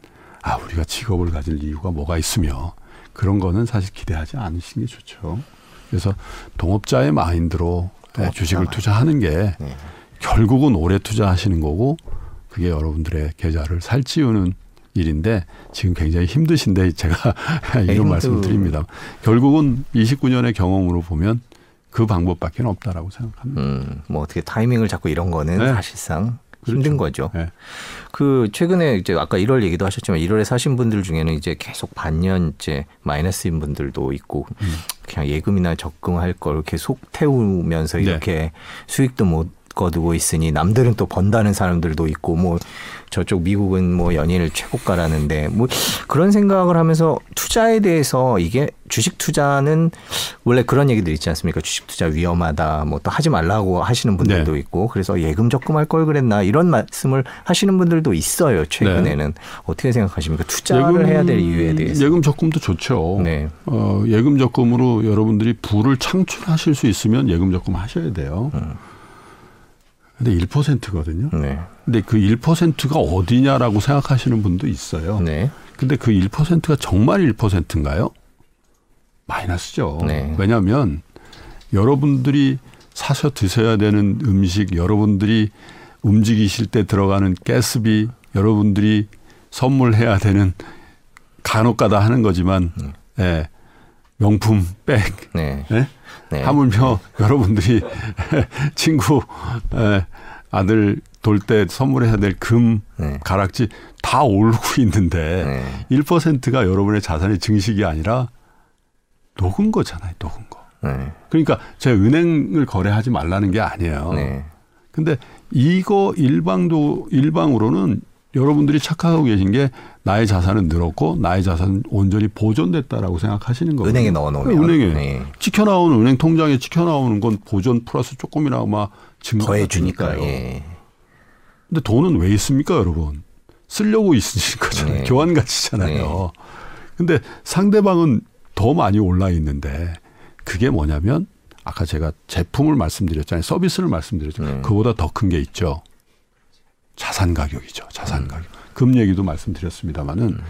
아 우리가 직업을 가질 이유가 뭐가 있으며 그런 거는 사실 기대하지 않으시는 게 좋죠. 그래서 동업자의 마인드로 동업자 주식을 마인드. 투자하는 게 네. 결국은 오래 투자하시는 거고 그게 여러분들의 계좌를 살찌우는 일인데 지금 굉장히 힘드신데 제가 (laughs) 이런 말씀을 드립니다. 결국은 29년의 경험으로 보면 그 방법밖에 없다라고 생각합니다. 음, 뭐 어떻게 타이밍을 잡고 이런 거는 네. 사실상 그렇죠. 힘든 거죠. 네. 그 최근에 이제 아까 1월 얘기도 하셨지만 1월에 사신 분들 중에는 이제 계속 반년째 마이너스인 분들도 있고 음. 그냥 예금이나 적금할 걸 계속 태우면서 네. 이렇게 네. 수익도 못 거두고 있으니 남들은 또 번다는 사람들도 있고 뭐 저쪽 미국은 뭐 연일 최고가라는데 뭐 그런 생각을 하면서 투자에 대해서 이게 주식 투자는 원래 그런 얘기들 있지 않습니까? 주식 투자 위험하다 뭐 또 하지 말라고 하시는 분들도 네. 있고 그래서 예금 적금할 걸 그랬나 이런 말씀을 하시는 분들도 있어요. 최근에는 네. 어떻게 생각하십니까? 투자를 예금, 해야 될 이유에 대해서. 예금 적금도 좋죠. 네. 어, 예금 적금으로 여러분들이 부를 창출하실 수 있으면 예금 적금 하셔야 돼요. 음. 근데 1%거든요. 네. 근데 그 1%가 어디냐라고 생각하시는 분도 있어요. 네. 근데 그 1%가 정말 1%인가요? 마이너스죠. 네. 왜냐하면 여러분들이 사서 드셔야 되는 음식, 여러분들이 움직이실 때 들어가는 가스비, 여러분들이 선물해야 되는 간혹가다 하는 거지만, 음. 예, 명품 백, 네. 예? 네. 하물며 (laughs) 여러분들이 (laughs) 친구 에, 아들 돌 때 선물해야 될금 네. 가락지 다 오르고 있는데 네. 1%가 여러분의 자산의 증식이 아니라 녹은 거잖아요, 녹은 거. 네. 그러니까 제 은행을 거래하지 말라는 게 아니에요. 네. 근데 이거 일방도 일방으로는 여러분들이 착각하고 계신 게 나의 자산은 늘었고 나의 자산은 온전히 보존됐다라고 생각하시는 거예요. 은행에 넣어 놓으면 은행에 네. 찍혀 나오는 은행 통장에 찍혀 나오는 건 보존 플러스 조금이나마 증가 더해 주니까. 예. 근데 돈은 왜 있습니까, 여러분? 쓰려고 있으신 거잖아요. 네. 교환 가치잖아요. 네. 근데 상대방은 더 많이 올라 있는데 그게 뭐냐면 아까 제가 제품을 말씀드렸잖아요. 서비스를 말씀드렸죠. 네. 그보다 더 큰 게 있죠. 자산 가격이죠. 자산 음. 가격. 금 얘기도 말씀드렸습니다마는 음.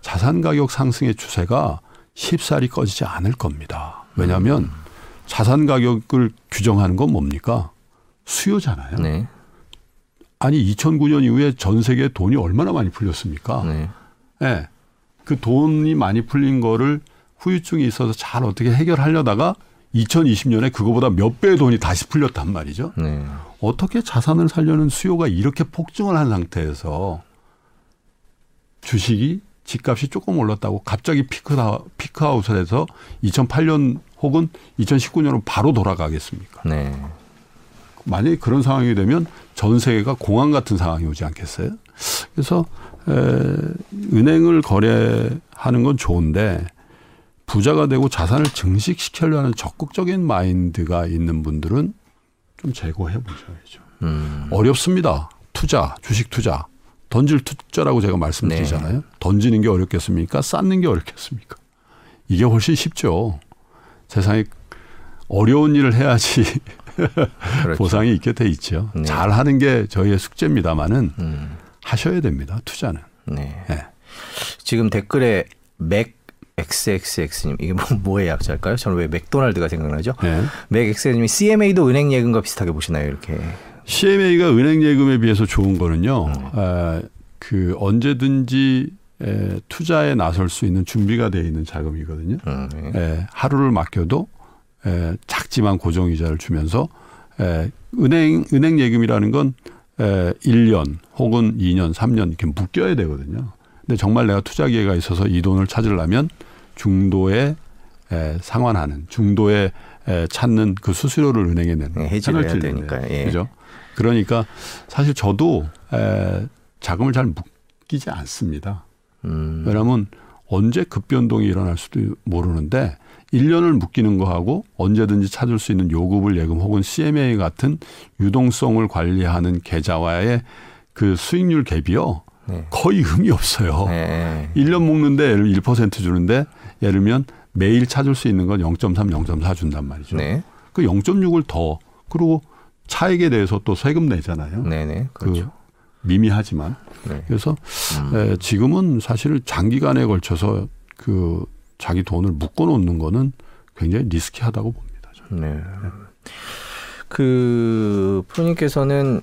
자산 가격 상승의 추세가 쉽사리 꺼지지 않을 겁니다. 왜냐하면 음. 자산 가격을 규정하는 건 뭡니까? 수요잖아요. 네. 아니 2009년 이후에 전 세계에 돈이 얼마나 많이 풀렸습니까? 네. 네. 그 돈이 많이 풀린 거를 후유증이 있어서 잘 어떻게 해결하려다가 2020년에 그거보다 몇 배의 돈이 다시 풀렸단 말이죠. 네. 어떻게 자산을 살려는 수요가 이렇게 폭증을 한 상태에서 주식이 집값이 조금 올랐다고 갑자기 피크다, 피크아웃을 해서 2008년 혹은 2019년으로 바로 돌아가겠습니까? 네. 만약에 그런 상황이 되면 전 세계가 공항 같은 상황이 오지 않겠어요? 그래서 에, 은행을 거래하는 건 좋은데 부자가 되고 자산을 증식시키려는 적극적인 마인드가 있는 분들은 좀 제거해 보셔야죠. 음. 어렵습니다. 투자, 주식 투자. 던질 투자라고 제가 말씀드리잖아요. 네. 던지는 게 어렵겠습니까? 쌓는 게 어렵겠습니까? 이게 훨씬 쉽죠. 세상에 어려운 일을 해야지 그렇죠. (laughs) 보상이 있게 돼 있죠. 네. 잘 하는 게 저희의 숙제입니다만은 음. 하셔야 됩니다. 투자는. 네. 네. 지금 댓글에 맥 XXX님 이게 뭐 (laughs) 뭐의 약자일까요? 저는 왜 맥도날드가 생각나죠? 네. 맥XX님이 CMA도 은행 예금과 비슷하게 보시나요? 이렇게. CMA가 은행 예금에 비해서 좋은 거는요. 음. 아, 그 언제든지 에, 투자에 나설 수 있는 준비가 되어 있는 자금이거든요. 음, 네. 에, 하루를 맡겨도 에, 작지만 고정 이자를 주면서 에, 은행 은행 예금이라는 건 에, 1년 혹은 2년, 3년 이렇게 묶여야 되거든요. 근데 정말 내가 투자 기회가 있어서 이 돈을 찾으려면 중도에 에, 상환하는 중도에 에, 찾는 그 수수료를 은행에 내는 네, 해지를 해야 되니까 예. 그죠? 그러니까 사실 저도 에, 자금을 잘 묶이지 않습니다. 음. 왜냐하면 언제 급변동이 일어날 수도 모르는데 1년을 묶이는 거하고 언제든지 찾을 수 있는 요금을 예금 혹은 CMA 같은 유동성을 관리하는 계좌와의 그 수익률 갭이요. 네. 거의 의미 없어요. 네. 1년 묶는데 예를 1% 주는데 예를 들면 매일 찾을 수 있는 건 0.3, 0.4 준단 말이죠. 네. 그 0.6을 더 그리고 차액에 대해서 또 세금 내잖아요. 네네. 그 그렇죠. 그 미미하지만 네. 그래서 음. 에, 지금은 사실 장기간에 걸쳐서 그 자기 돈을 묶어 놓는 거는 굉장히 리스키하다고 봅니다. 저는. 네. 네. 그 프로님께서는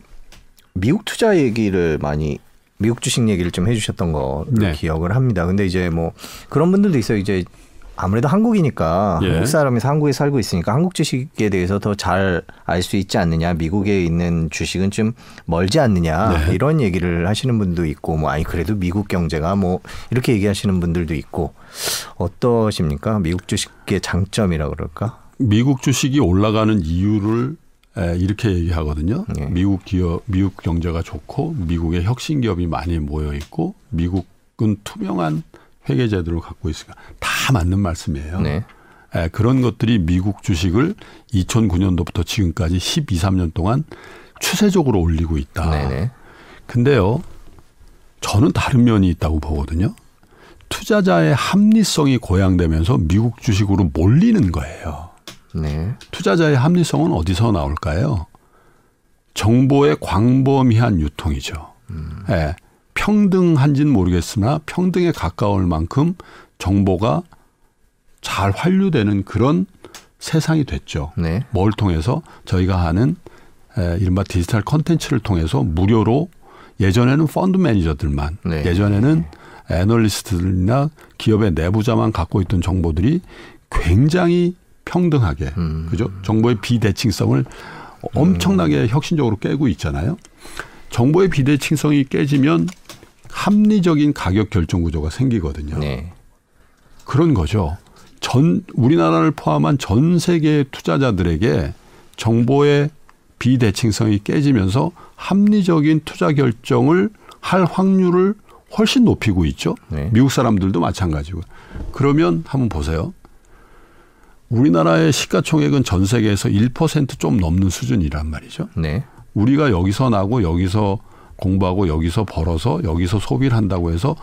미국 투자 얘기를 많이 미국 주식 얘기를 좀 해주셨던 거 네. 기억을 합니다. 근데 이제 뭐 그런 분들도 있어요. 이제 아무래도 한국이니까 예. 한국 사람이서 한국에 살고 있으니까 한국 주식에 대해서 더 잘 알 수 있지 않느냐 미국에 있는 주식은 좀 멀지 않느냐 네. 이런 얘기를 하시는 분도 있고 뭐 아니 그래도 미국 경제가 뭐 이렇게 얘기하시는 분들도 있고 어떠십니까 미국 주식의 장점이라 그럴까 미국 주식이 올라가는 이유를 이렇게 얘기하거든요. 네. 미국 기업, 미국 경제가 좋고 미국의 혁신 기업이 많이 모여 있고 미국은 투명한 회계 제도를 갖고 있으니까 다 맞는 말씀이에요. 네. 에, 그런 것들이 미국 주식을 2009년도부터 지금까지 12, 13년 동안 추세적으로 올리고 있다. 네네. 근데요, 저는 다른 면이 있다고 보거든요. 투자자의 합리성이 고양되면서 미국 주식으로 몰리는 거예요. 네. 투자자의 합리성은 어디서 나올까요? 정보의 광범위한 유통이죠. 음. 네. 평등한지는 모르겠으나 평등에 가까울 만큼 정보가 잘 환류되는 그런 세상이 됐죠. 네. 뭘 통해서 저희가 하는 에, 이른바 디지털 컨텐츠를 통해서 무료로 예전에는 펀드 매니저들만 네. 예전에는 애널리스트들이나 기업의 내부자만 갖고 있던 정보들이 굉장히 평등하게 음. 그죠 정보의 비대칭성을 엄청나게 음. 혁신적으로 깨고 있잖아요. 정보의 비대칭성이 깨지면 합리적인 가격 결정 구조가 생기거든요. 네. 그런 거죠. 전 우리나라를 포함한 전 세계 투자자들에게 정보의 비대칭성이 깨지면서 합리적인 투자 결정을 할 확률을 훨씬 높이고 있죠. 네. 미국 사람들도 마찬가지고. 그러면 한번 보세요. 우리나라의 시가총액은 전 세계에서 1%좀 넘는 수준이란 말이죠. 네. 우리가 여기서 나고 여기서 공부하고 여기서 벌어서 여기서 소비를 한다고 해서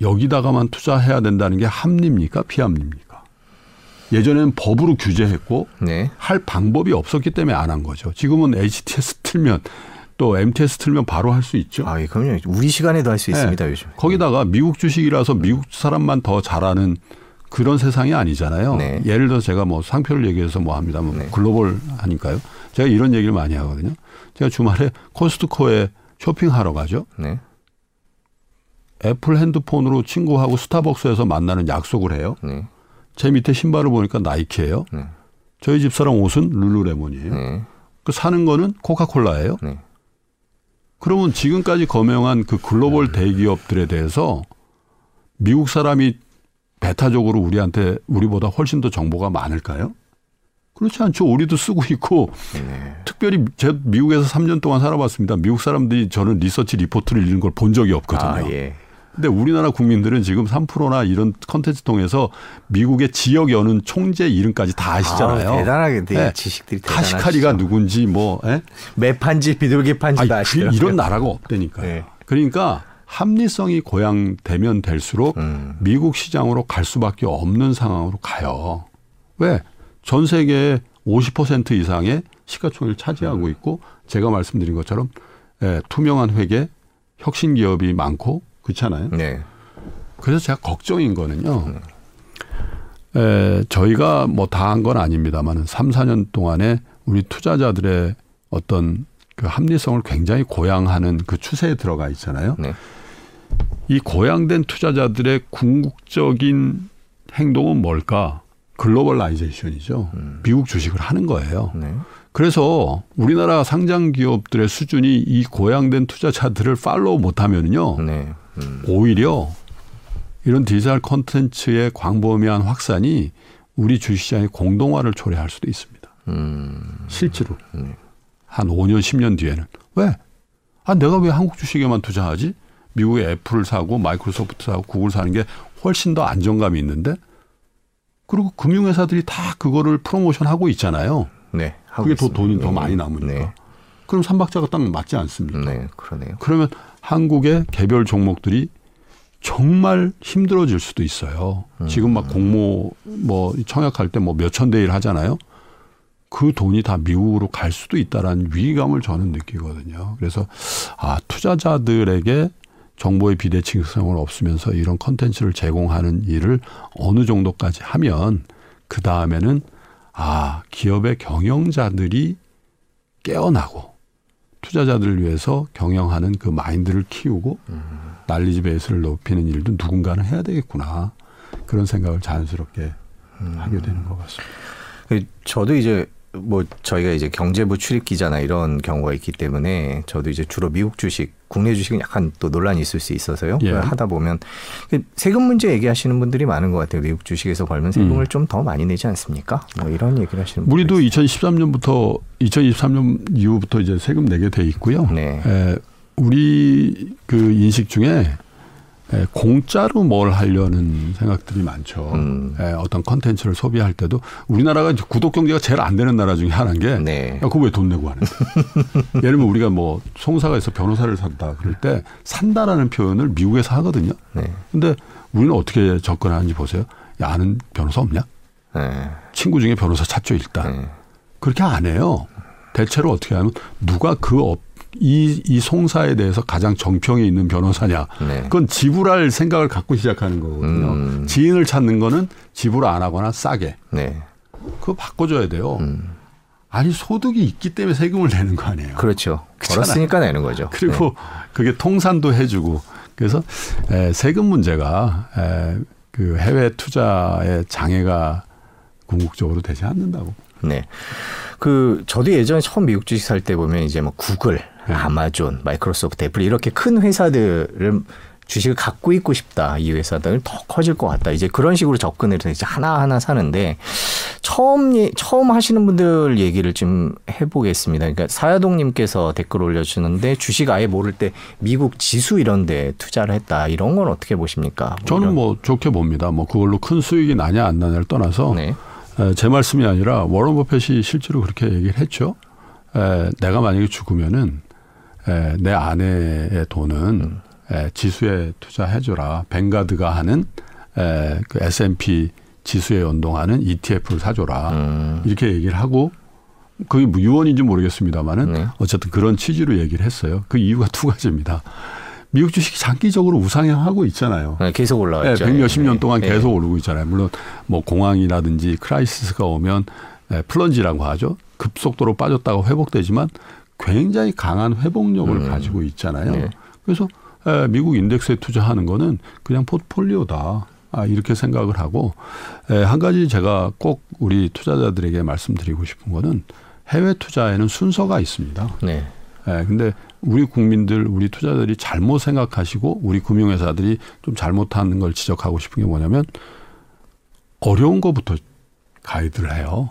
여기다가만 투자해야 된다는 게 합리입니까? 비합리입니까? 예전에는 법으로 규제했고 네. 할 방법이 없었기 때문에 안 한 거죠. 지금은 HTS 틀면 또 MTS 틀면 바로 할 수 있죠. 아, 그럼요. 우리 시간에도 할 수 있습니다, 네. 요즘. 거기다가 미국 주식이라서 미국 사람만 더 잘하는 그런 세상이 아니잖아요. 네. 예를 들어 제가 뭐 상표를 얘기해서 뭐 합니다만 네. 글로벌 하니까요. 제가 이런 얘기를 많이 하거든요. 제가 주말에 코스트코에 쇼핑하러 가죠. 네. 애플 핸드폰으로 친구하고 스타벅스에서 만나는 약속을 해요. 네. 제 밑에 신발을 보니까 나이키예요. 네. 저희 집사람 옷은 룰루레몬이에요. 네. 그 사는 거는 코카콜라예요. 네. 그러면 지금까지 거명한 그 글로벌 네. 대기업들에 대해서 미국 사람이 배타적으로 우리한테 우리보다 훨씬 더 정보가 많을까요? 그렇지 않죠. 우리도 쓰고 있고 네. 특별히 제 미국에서 3년 동안 살아봤습니다. 미국 사람들이 저는 리서치 리포트를 읽는 걸 본 적이 없거든요. 아, 예. 근데 우리나라 국민들은 지금 3%나 이런 컨텐츠 통해서 미국의 지역 여는 총재 이름까지 다 아시잖아요. 아, 대단하게 네. 지식들이 카시카리가 누군지 뭐 예? 매판지 비둘기판지 다 아시죠. 그 이런 나라가 없다니까요. 네. 그러니까 합리성이 고양되면 될수록 음. 미국 시장으로 갈 수밖에 없는 상황으로 가요. 왜? 전 세계의 50% 이상의 시가총액을 차지하고 있고 제가 말씀드린 것처럼 예, 투명한 회계, 혁신 기업이 많고 그렇잖아요. 네. 그래서 제가 걱정인 거는요. 음. 에, 저희가 뭐 다 한 건 아닙니다만은 3, 4년 동안에 우리 투자자들의 어떤 그 합리성을 굉장히 고양하는 그 추세에 들어가 있잖아요. 네. 이 고양된 투자자들의 궁극적인 행동은 뭘까? 글로벌라이제이션이죠. 음. 미국 주식을 하는 거예요. 네. 그래서 우리나라 상장 기업들의 수준이 이 고양된 투자자들을 팔로우 못하면요. 네. 음. 오히려 이런 디지털 콘텐츠의 광범위한 확산이 우리 주식시장의 공동화를 초래할 수도 있습니다. 음. 실제로 네. 한 5년 10년 뒤에는 왜? 아 내가 왜 한국 주식에만 투자하지? 미국의 애플을 사고 마이크로소프트 사고 구글 사는 게 훨씬 더 안정감이 있는데 그리고 금융회사들이 다 그거를 프로모션 하고 있잖아요. 네. 그게 더 돈이 네. 더 많이 남으니까. 네. 그럼 삼박자가 딱 맞지 않습니까? 네, 그러네요. 그러면 한국의 개별 종목들이 정말 힘들어질 수도 있어요. 음. 지금 막 공모 뭐 청약할 때 뭐 몇천 대 일 하잖아요. 그 돈이 다 미국으로 갈 수도 있다라는 위기감을 저는 느끼거든요. 그래서 아 투자자들에게 정보의 비대칭성을 없으면서 이런 컨텐츠를 제공하는 일을 어느 정도까지 하면 그 다음에는 아 기업의 경영자들이 깨어나고 투자자들을 위해서 경영하는 그 마인드를 키우고 음. 난리지 베이스를 높이는 일도 누군가는 해야 되겠구나 그런 생각을 자연스럽게 음. 하게 되는 것 같습니다. 그 저도 이제 뭐 저희가 이제 경제부 출입 기자나 이런 경우가 있기 때문에 저도 이제 주로 미국 주식, 국내 주식은 약간 또 논란이 있을 수 있어서요. 예. 하다 보면 그 세금 문제 얘기하시는 분들이 많은 것 같아요. 미국 주식에서 벌면 세금을 음. 좀더 많이 내지 않습니까? 뭐 이런 얘기를 하시는 우리도 2013년부터 2023년 이후부터 이제 세금 내게 돼 있고요. 네. 에, 우리 그 인식 중에 예, 공짜로 뭘 하려는 생각들이 많죠. 음. 예, 어떤 컨텐츠를 소비할 때도 우리나라가 구독 경제가 제일 안 되는 나라 중에 하나인 게 네. 야, 그거 왜 돈 내고 하는 (laughs) 예를 들면 우리가 뭐 송사가에서 변호사를 산다 그럴 때 산다라는 표현을 미국에서 하거든요. 네. 근데 우리는 어떻게 접근하는지 보세요. 야, 아는 변호사 없냐? 네. 친구 중에 변호사 찾죠, 일단. 네. 그렇게 안 해요. 대체로 어떻게 하면 누가 그 업, 이, 이 송사에 대해서 가장 정평이 있는 변호사냐. 네. 그건 지불할 생각을 갖고 시작하는 거거든요. 음. 지인을 찾는 거는 지불 안 하거나 싸게. 네. 그거 바꿔줘야 돼요. 음. 아니 소득이 있기 때문에 세금을 내는 거 아니에요. 그렇죠. 벌었으니까 내는 거죠. 그리고 네. 그게 통산도 해주고 그래서 에, 세금 문제가 에, 그 해외 투자의 장애가 궁극적으로 되지 않는다고. 네. 그 저도 예전에 처음 미국 주식 살 때 보면 이제 뭐 구글 네. 아마존, 마이크로소프트, 애플 이렇게 큰 회사들을 주식을 갖고 있고 싶다. 이 회사들 더 커질 것 같다. 이제 그런 식으로 접근을 해서 이제 하나하나 사는데 처음 처음 하시는 분들 얘기를 좀 해보겠습니다. 그러니까 사야동님께서 댓글 올려주는데 주식 아예 모를 때 미국 지수 이런데 투자를 했다. 이런 건 어떻게 보십니까? 저는 뭐 좋게 봅니다. 뭐 그걸로 큰 수익이 나냐 안 나냐를 떠나서 네. 제 말씀이 아니라 워런 버핏이 실제로 그렇게 얘기를 했죠. 내가 만약에 죽으면은 내 아내의 돈은 음. 지수에 투자해줘라. 뱅가드가 하는 그 S&P 지수에 연동하는 ETF를 사줘라. 음. 이렇게 얘기를 하고 그게 뭐 유언인지 모르겠습니다만은 네. 어쨌든 그런 취지로 얘기를 했어요. 그 이유가 두 가지입니다. 미국 주식이 장기적으로 우상향하고 있잖아요. 네, 계속 올라가죠. 네, 100몇십 년 동안 네. 계속 오르고 있잖아요. 물론 뭐 공황이라든지 crisis가 오면 plunge라고 하죠. 급속도로 빠졌다가 회복되지만 굉장히 강한 회복력을 음. 가지고 있잖아요. 네. 그래서 미국 인덱스에 투자하는 거는 그냥 포트폴리오다. 아, 이렇게 생각을 하고 한 가지 제가 꼭 우리 투자자들에게 말씀드리고 싶은 거는 해외 투자에는 순서가 있습니다. 네. 예, 근데 우리 국민들, 우리 투자자들이 잘못 생각하시고 우리 금융회사들이 좀 잘못하는 걸 지적하고 싶은 게 뭐냐면 어려운 거부터 가이드를 해요.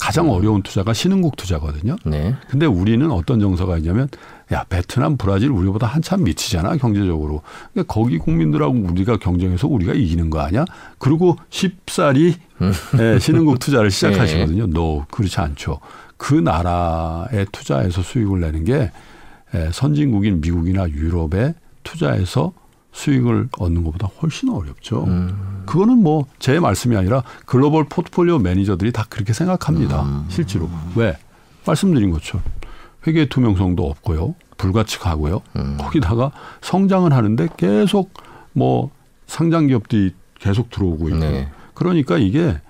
가장 음. 어려운 투자가 신흥국 투자거든요. 네. 근데 우리는 어떤 정서가 있냐면 야 베트남, 브라질 우리보다 한참 미치잖아 경제적으로. 그러니까 거기 국민들하고 우리가 경쟁해서 우리가 이기는 거 아니야? 그리고 쉽사리 음. 네, 신흥국 투자를 (laughs) 시작하시거든요. 네. No 그렇지 않죠. 그 나라에 투자해서 수익을 내는 게 선진국인 미국이나 유럽에 투자해서 수익을 얻는 것보다 훨씬 어렵죠. 음. 그거는 뭐 제 말씀이 아니라 글로벌 포트폴리오 매니저들이 다 그렇게 생각합니다. 음. 실제로. 왜? 말씀드린 것처럼 회계 투명성도 없고요. 불가측하고요. 음. 거기다가 성장을 하는데 계속 뭐 상장 기업들이 계속 들어오고 있고. 네. 그러니까 이게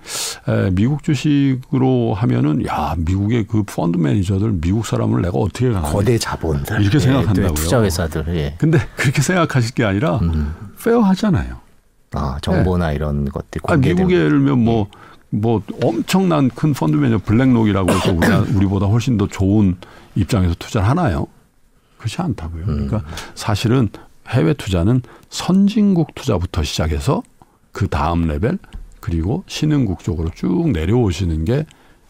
미국 주식으로 하면은 야 미국의 그 펀드 매니저들 미국 사람을 내가 어떻게 가나 거대 자본들 이렇게 예, 생각한다고요. 투자 회사들. 예. 근데 그렇게 생각하실 게 아니라 음. fair하잖아요. 아 정보나 네. 이런 것들. 아, 미국에 예를 들면 뭐뭐 뭐 엄청난 큰 펀드 매니저 블랙록이라고 해서 우리 (coughs) 우리 보다 훨씬 더 좋은 입장에서 투자를 하나요? 그렇지 않다고요. 음. 그러니까 사실은 해외 투자는 선진국 투자부터 시작해서 그 다음 레벨 그리고 신흥국 쪽으로 쭉 내려오시는 게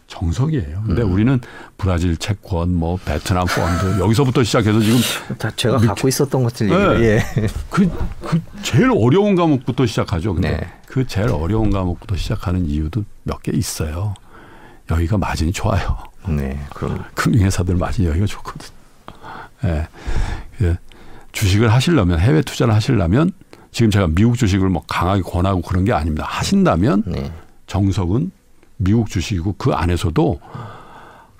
정석이에요. 근데 음. 우리는 브라질 채권, 뭐 베트남 펀드 여기서부터 시작해서 지금 다 제가 밑, 갖고 있었던 것들 네. 예. 그, 그 제일 어려운 과목부터 시작하죠. 근데 네. 그 제일 어려운 과목부터 시작하는 이유도 몇 개 있어요. 여기가 마진이 좋아요. 네, 그럼 금융회사들 마진 여기가 좋거든. 예. 네. 주식을 하시려면 해외 투자를 하시려면 지금 제가 미국 주식을 뭐 강하게 권하고 그런 게 아닙니다. 하신다면 네. 정석은 미국 주식이고 그 안에서도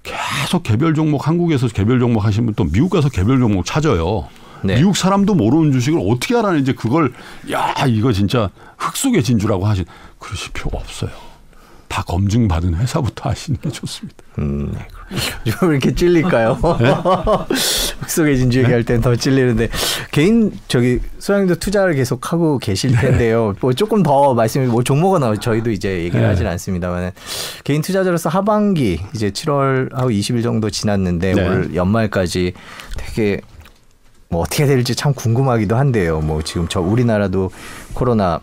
계속 개별 종목 한국에서 개별 종목 하시면 또 미국 가서 개별 종목 찾아요. 네. 미국 사람도 모르는 주식을 어떻게 알아는 이제 그걸 야 이거 진짜 흙 속에 진주라고 하신 그러실 필요가 없어요. 다 검증받은 회사부터 하시는 게 좋습니다. 음, 네, (laughs) 좀 이렇게 찔릴까요? 네? (laughs) 흑석의 진주 얘기할 땐 더 찔리는데 개인 저기 소장님도 투자를 계속 하고 계실 네. 텐데요. 네. 뭐 조금 더 말씀이 뭐 종목은 나오 저희도 이제 얘기를 네. 하진 않습니다만 개인 투자자로서 하반기 이제 7월하고 20일 정도 지났는데 네. 올 연말까지 되게 뭐 어떻게 될지 참 궁금하기도 한데요. 뭐 지금 저 우리나라도 코로나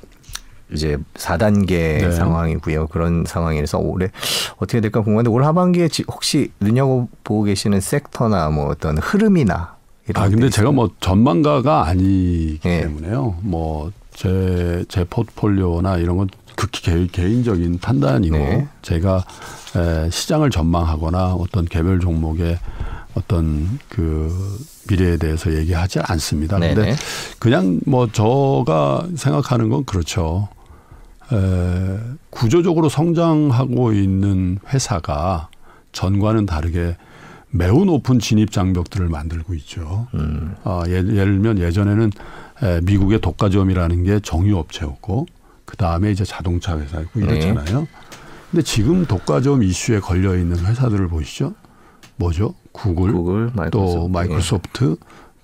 이제 4단계 네. 상황이고요. 그런 상황이라서 올해 어떻게 될까 궁금한데 올 하반기에 혹시 눈여겨보고 계시는 섹터나 뭐 어떤 흐름이나 이런 아 근데 제가 뭐 전망가가 아니기 네. 때문에요. 뭐 제 제 포트폴리오나 이런 건 극히 개, 개인적인 판단이고 네. 제가 에, 시장을 전망하거나 어떤 개별 종목의 어떤 그 미래에 대해서 얘기하지 않습니다. 네네. 근데 그냥 뭐 저가 생각하는 건 그렇죠. 에, 구조적으로 성장하고 있는 회사가 전과는 다르게 매우 높은 진입 장벽들을 만들고 있죠. 음. 아, 예, 예를 들면 예전에는 에, 미국의 독과점이라는 게 정유업체였고 그 다음에 이제 자동차 회사였고 네. 이랬잖아요. 네. 근데 지금 독과점 이슈에 걸려 있는 회사들을 보시죠. 뭐죠? 구글, 구글 마이크로소프트, 또 마이크로소프트, 네.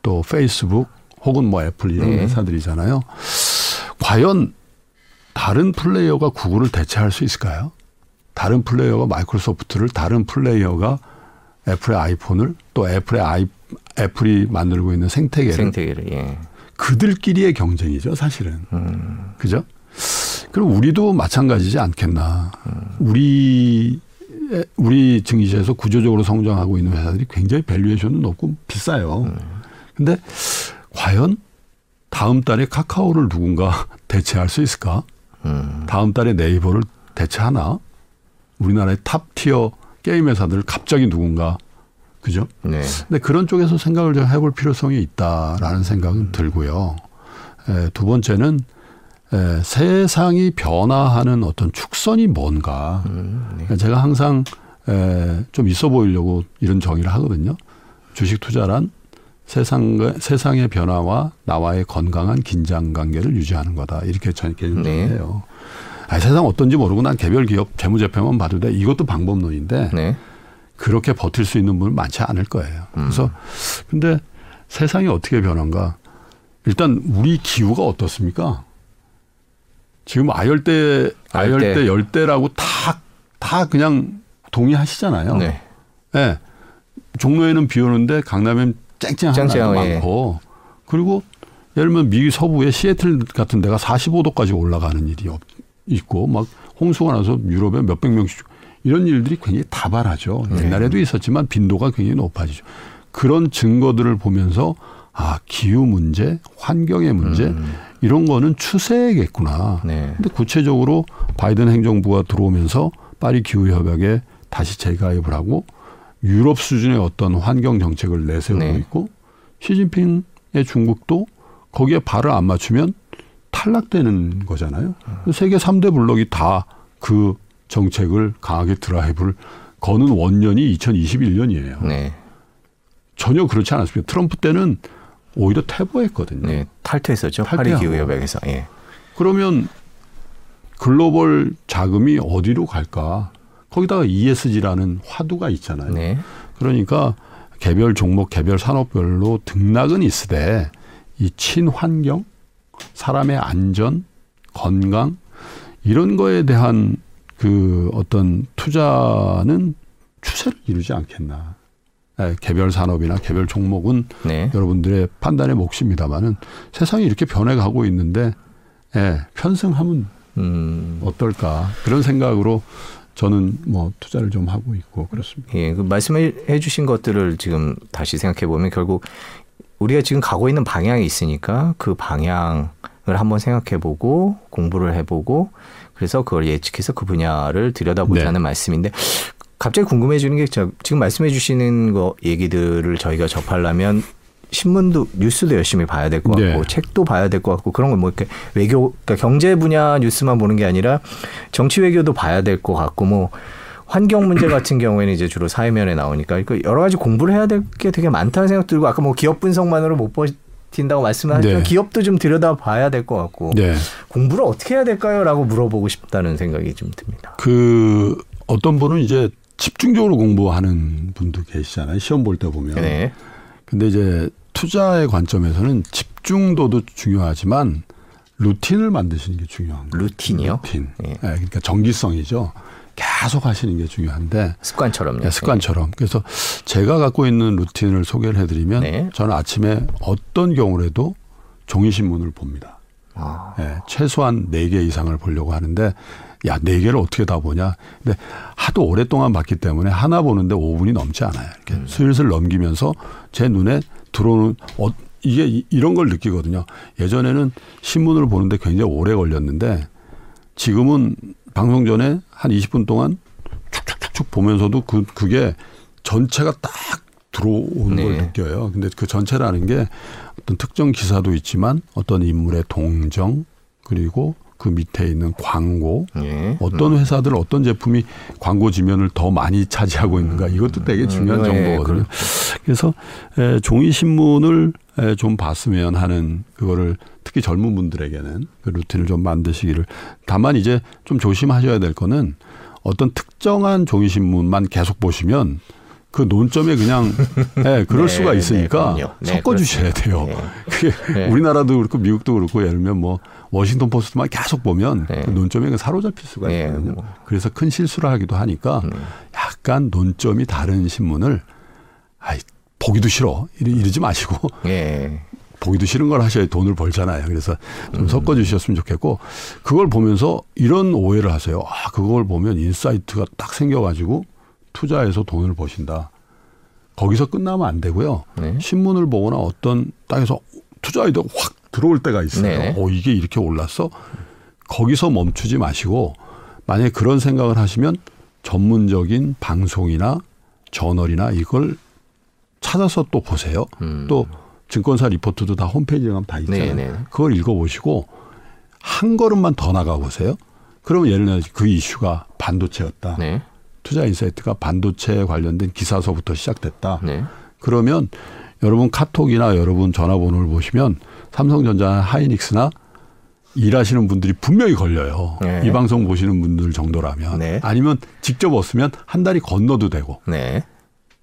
또 페이스북 혹은 뭐 애플 이런 네. 회사들이잖아요. 과연 다른 플레이어가 구글을 대체할 수 있을까요? 다른 플레이어가 마이크로소프트를 다른 플레이어가 애플의 아이폰을 또 애플의 아이 애플이 만들고 있는 생태계를 생태계를 예. 그들끼리의 경쟁이죠, 사실은. 음. 그죠? 그럼 우리도 마찬가지지 않겠나. 음. 우리 우리 증시에서 구조적으로 성장하고 있는 회사들이 굉장히 valuation은 높고 비싸요. 음. 근데 과연 다음 달에 카카오를 누군가 (laughs) 대체할 수 있을까? 음. 다음 달에 네이버를 대체하나? 우리나라의 top tier 게임 회사들 갑자기 누군가 그죠? 네. 근데 그런 쪽에서 생각을 좀 해볼 필요성이 있다라는 생각은 음. 들고요. 에, 두 번째는 에, 세상이 변화하는 어떤 축선이 뭔가. 음, 네. 제가 항상 에, 좀 있어 보이려고 이런 정의를 하거든요. 주식 투자란 세상 세상의 변화와 나와의 건강한 긴장 관계를 유지하는 거다. 이렇게 저는 개념해요. 네. 아, 세상 어떤지 모르고 난 개별 기업 재무 제표만 봐도 돼. 이것도 방법론인데 네. 그렇게 버틸 수 있는 분은 많지 않을 거예요. 음. 그래서 근데 세상이 어떻게 변한가? 일단 우리 기후가 어떻습니까? 지금 아열대, 아열대, 열대라고 다, 다 그냥 동의하시잖아요. 네. 네. 종로에는 비 오는데 강남엔 쨍쨍한 날도 많고 그리고 예를 들면 미 서부의 시애틀 같은 데가 45도까지 올라가는 일이 없, 있고 막 홍수가 나서 유럽에 몇백 명씩 이런 일들이 굉장히 다발하죠. 네. 옛날에도 있었지만 빈도가 굉장히 높아지죠. 그런 증거들을 보면서 아 기후 문제, 환경의 문제 음. 이런 거는 추세겠구나. 네. 근데 구체적으로 바이든 행정부가 들어오면서 파리 기후 협약에 다시 재가입을 하고 유럽 수준의 어떤 환경 정책을 내세우고 네. 있고 시진핑의 중국도 거기에 발을 안 맞추면 탈락되는 거잖아요. 음. 세계 3대 블록이 다 그 정책을 강하게 드라이브를 거는 원년이 2021년이에요. 네. 전혀 그렇지 않았습니다. 트럼프 때는 오히려 퇴보했거든요. 네, 탈퇴했었죠. 파리 기후협약에서. 예. 그러면 글로벌 자금이 어디로 갈까? 거기다가 ESG라는 화두가 있잖아요. 네. 그러니까 개별 종목, 개별 산업별로 등락은 있으되 이 친환경, 사람의 안전, 건강 이런 거에 대한 그 어떤 투자는 추세를 이루지 않겠나. 네, 개별 산업이나 개별 종목은 네. 여러분들의 판단의 몫입니다만은 세상이 이렇게 변해가고 있는데 예, 편승하면 음. 어떨까 그런 생각으로 저는 뭐 투자를 좀 하고 있고 그렇습니다. 예, 그 말씀해 주신 것들을 지금 다시 생각해 보면 결국 우리가 지금 가고 있는 방향이 있으니까 그 방향을 한번 생각해 보고 공부를 해 보고 그래서 그걸 예측해서 그 분야를 들여다보자는 네. 말씀인데 갑자기 궁금해지는 게 지금 말씀해 주시는 거 얘기들을 저희가 접하려면 신문도 뉴스도 열심히 봐야 될 것 같고 네. 책도 봐야 될 것 같고 그런 걸 뭐 이렇게 외교 그러니까 경제 분야 뉴스만 보는 게 아니라 정치 외교도 봐야 될 것 같고 뭐 환경 문제 같은 경우에는 이제 주로 사회면에 나오니까 여러 가지 공부를 해야 될 게 되게 많다는 생각 들고 아까 뭐 기업 분석만으로 못 버틴다고 말씀하셨지만 네. 기업도 좀 들여다 봐야 될 것 같고 네. 공부를 어떻게 해야 될까요?라고 물어보고 싶다는 생각이 좀 듭니다. 그 어떤 분은 이제 집중적으로 공부하는 분도 계시잖아요. 시험 볼 때 보면. 네. 근데 이제 투자의 관점에서는 집중도도 중요하지만 루틴을 만드시는 게 중요한 거예요. 루틴이요? 루틴. 네. 네. 그러니까 정기성이죠. 계속 하시는 게 중요한데 습관처럼요. 네, 습관처럼. 그래서 제가 갖고 있는 루틴을 소개를 해드리면 네. 저는 아침에 어떤 경우라도 종이 신문을 봅니다. 아. 네, 최소한 네개 이상을 보려고 하는데 야, 네 개를 어떻게 다 보냐. 근데 하도 오랫동안 봤기 때문에 하나 보는데 5분이 넘지 않아요. 이렇게 음. 슬슬 넘기면서 제 눈에 들어오는 어, 이게 이런 걸 느끼거든요. 예전에는 신문을 보는데 굉장히 오래 걸렸는데 지금은 방송 전에 한 20분 동안 축축축축 보면서도 그, 그게 전체가 딱 들어오는 네. 걸 느껴요. 근데 그 전체라는 게 어떤 특정 기사도 있지만 어떤 인물의 동정 그리고 그 밑에 있는 광고 예. 어떤 음. 회사들 어떤 제품이 광고 지면을 더 많이 차지하고 있는가 이것도 되게 음. 중요한 음. 정보거든요. 예, 그래서 에, 종이 신문을 에, 좀 봤으면 하는 그거를 특히 젊은 분들에게는 그 루틴을 좀 만드시기를 다만 이제 좀 조심하셔야 될 거는 어떤 특정한 종이 신문만 계속 보시면 그 논점에 그냥 네, 그럴 (laughs) 네, 수가 네, 있으니까 네, 네, 섞어 주셔야 돼요. 그게 네. 우리나라도 그렇고 미국도 그렇고 예를 들면 뭐 워싱턴 포스트만 계속 보면 그 논점에 사로잡힐 수가 있거든요. 뭐. 그래서 큰 실수를 하기도 하니까 음. 약간 논점이 다른 신문을 아이 보기도 싫어 이러, 지 마시고 보기도 싫은 걸 하셔야 돈을 벌잖아요. 그래서 좀 음. 섞어 주셨으면 좋겠고 그걸 보면서 이런 오해를 하세요. 아, 그걸 보면 insight가 딱 생겨 가지고 투자해서 돈을 버신다. 거기서 끝나면 안 되고요. 네. 신문을 보거나 어떤 땅에서 투자 아이디어가 확 들어올 때가 있어요. 네. 어, 이게 이렇게 올랐어? 거기서 멈추지 마시고 만약에 그런 생각을 하시면 전문적인 방송이나 저널이나 이걸 찾아서 또 보세요. 음. 또 증권사 리포트도 다 홈페이지에 가면 다 있잖아요. 네네. 네. 그걸 읽어보시고 한 걸음만 더 나가 보세요. 그러면 예를 들어 그 이슈가 반도체였다. 네. 투자 insight가 반도체 관련된 기사서부터 시작됐다. 네. 그러면 여러분 카톡이나 여러분 전화번호를 보시면 삼성전자, 하이닉스나 일하시는 분들이 분명히 걸려요. 네. 이 방송 보시는 분들 정도라면 네. 아니면 직접 없으면 한 다리 건너도 되고 네.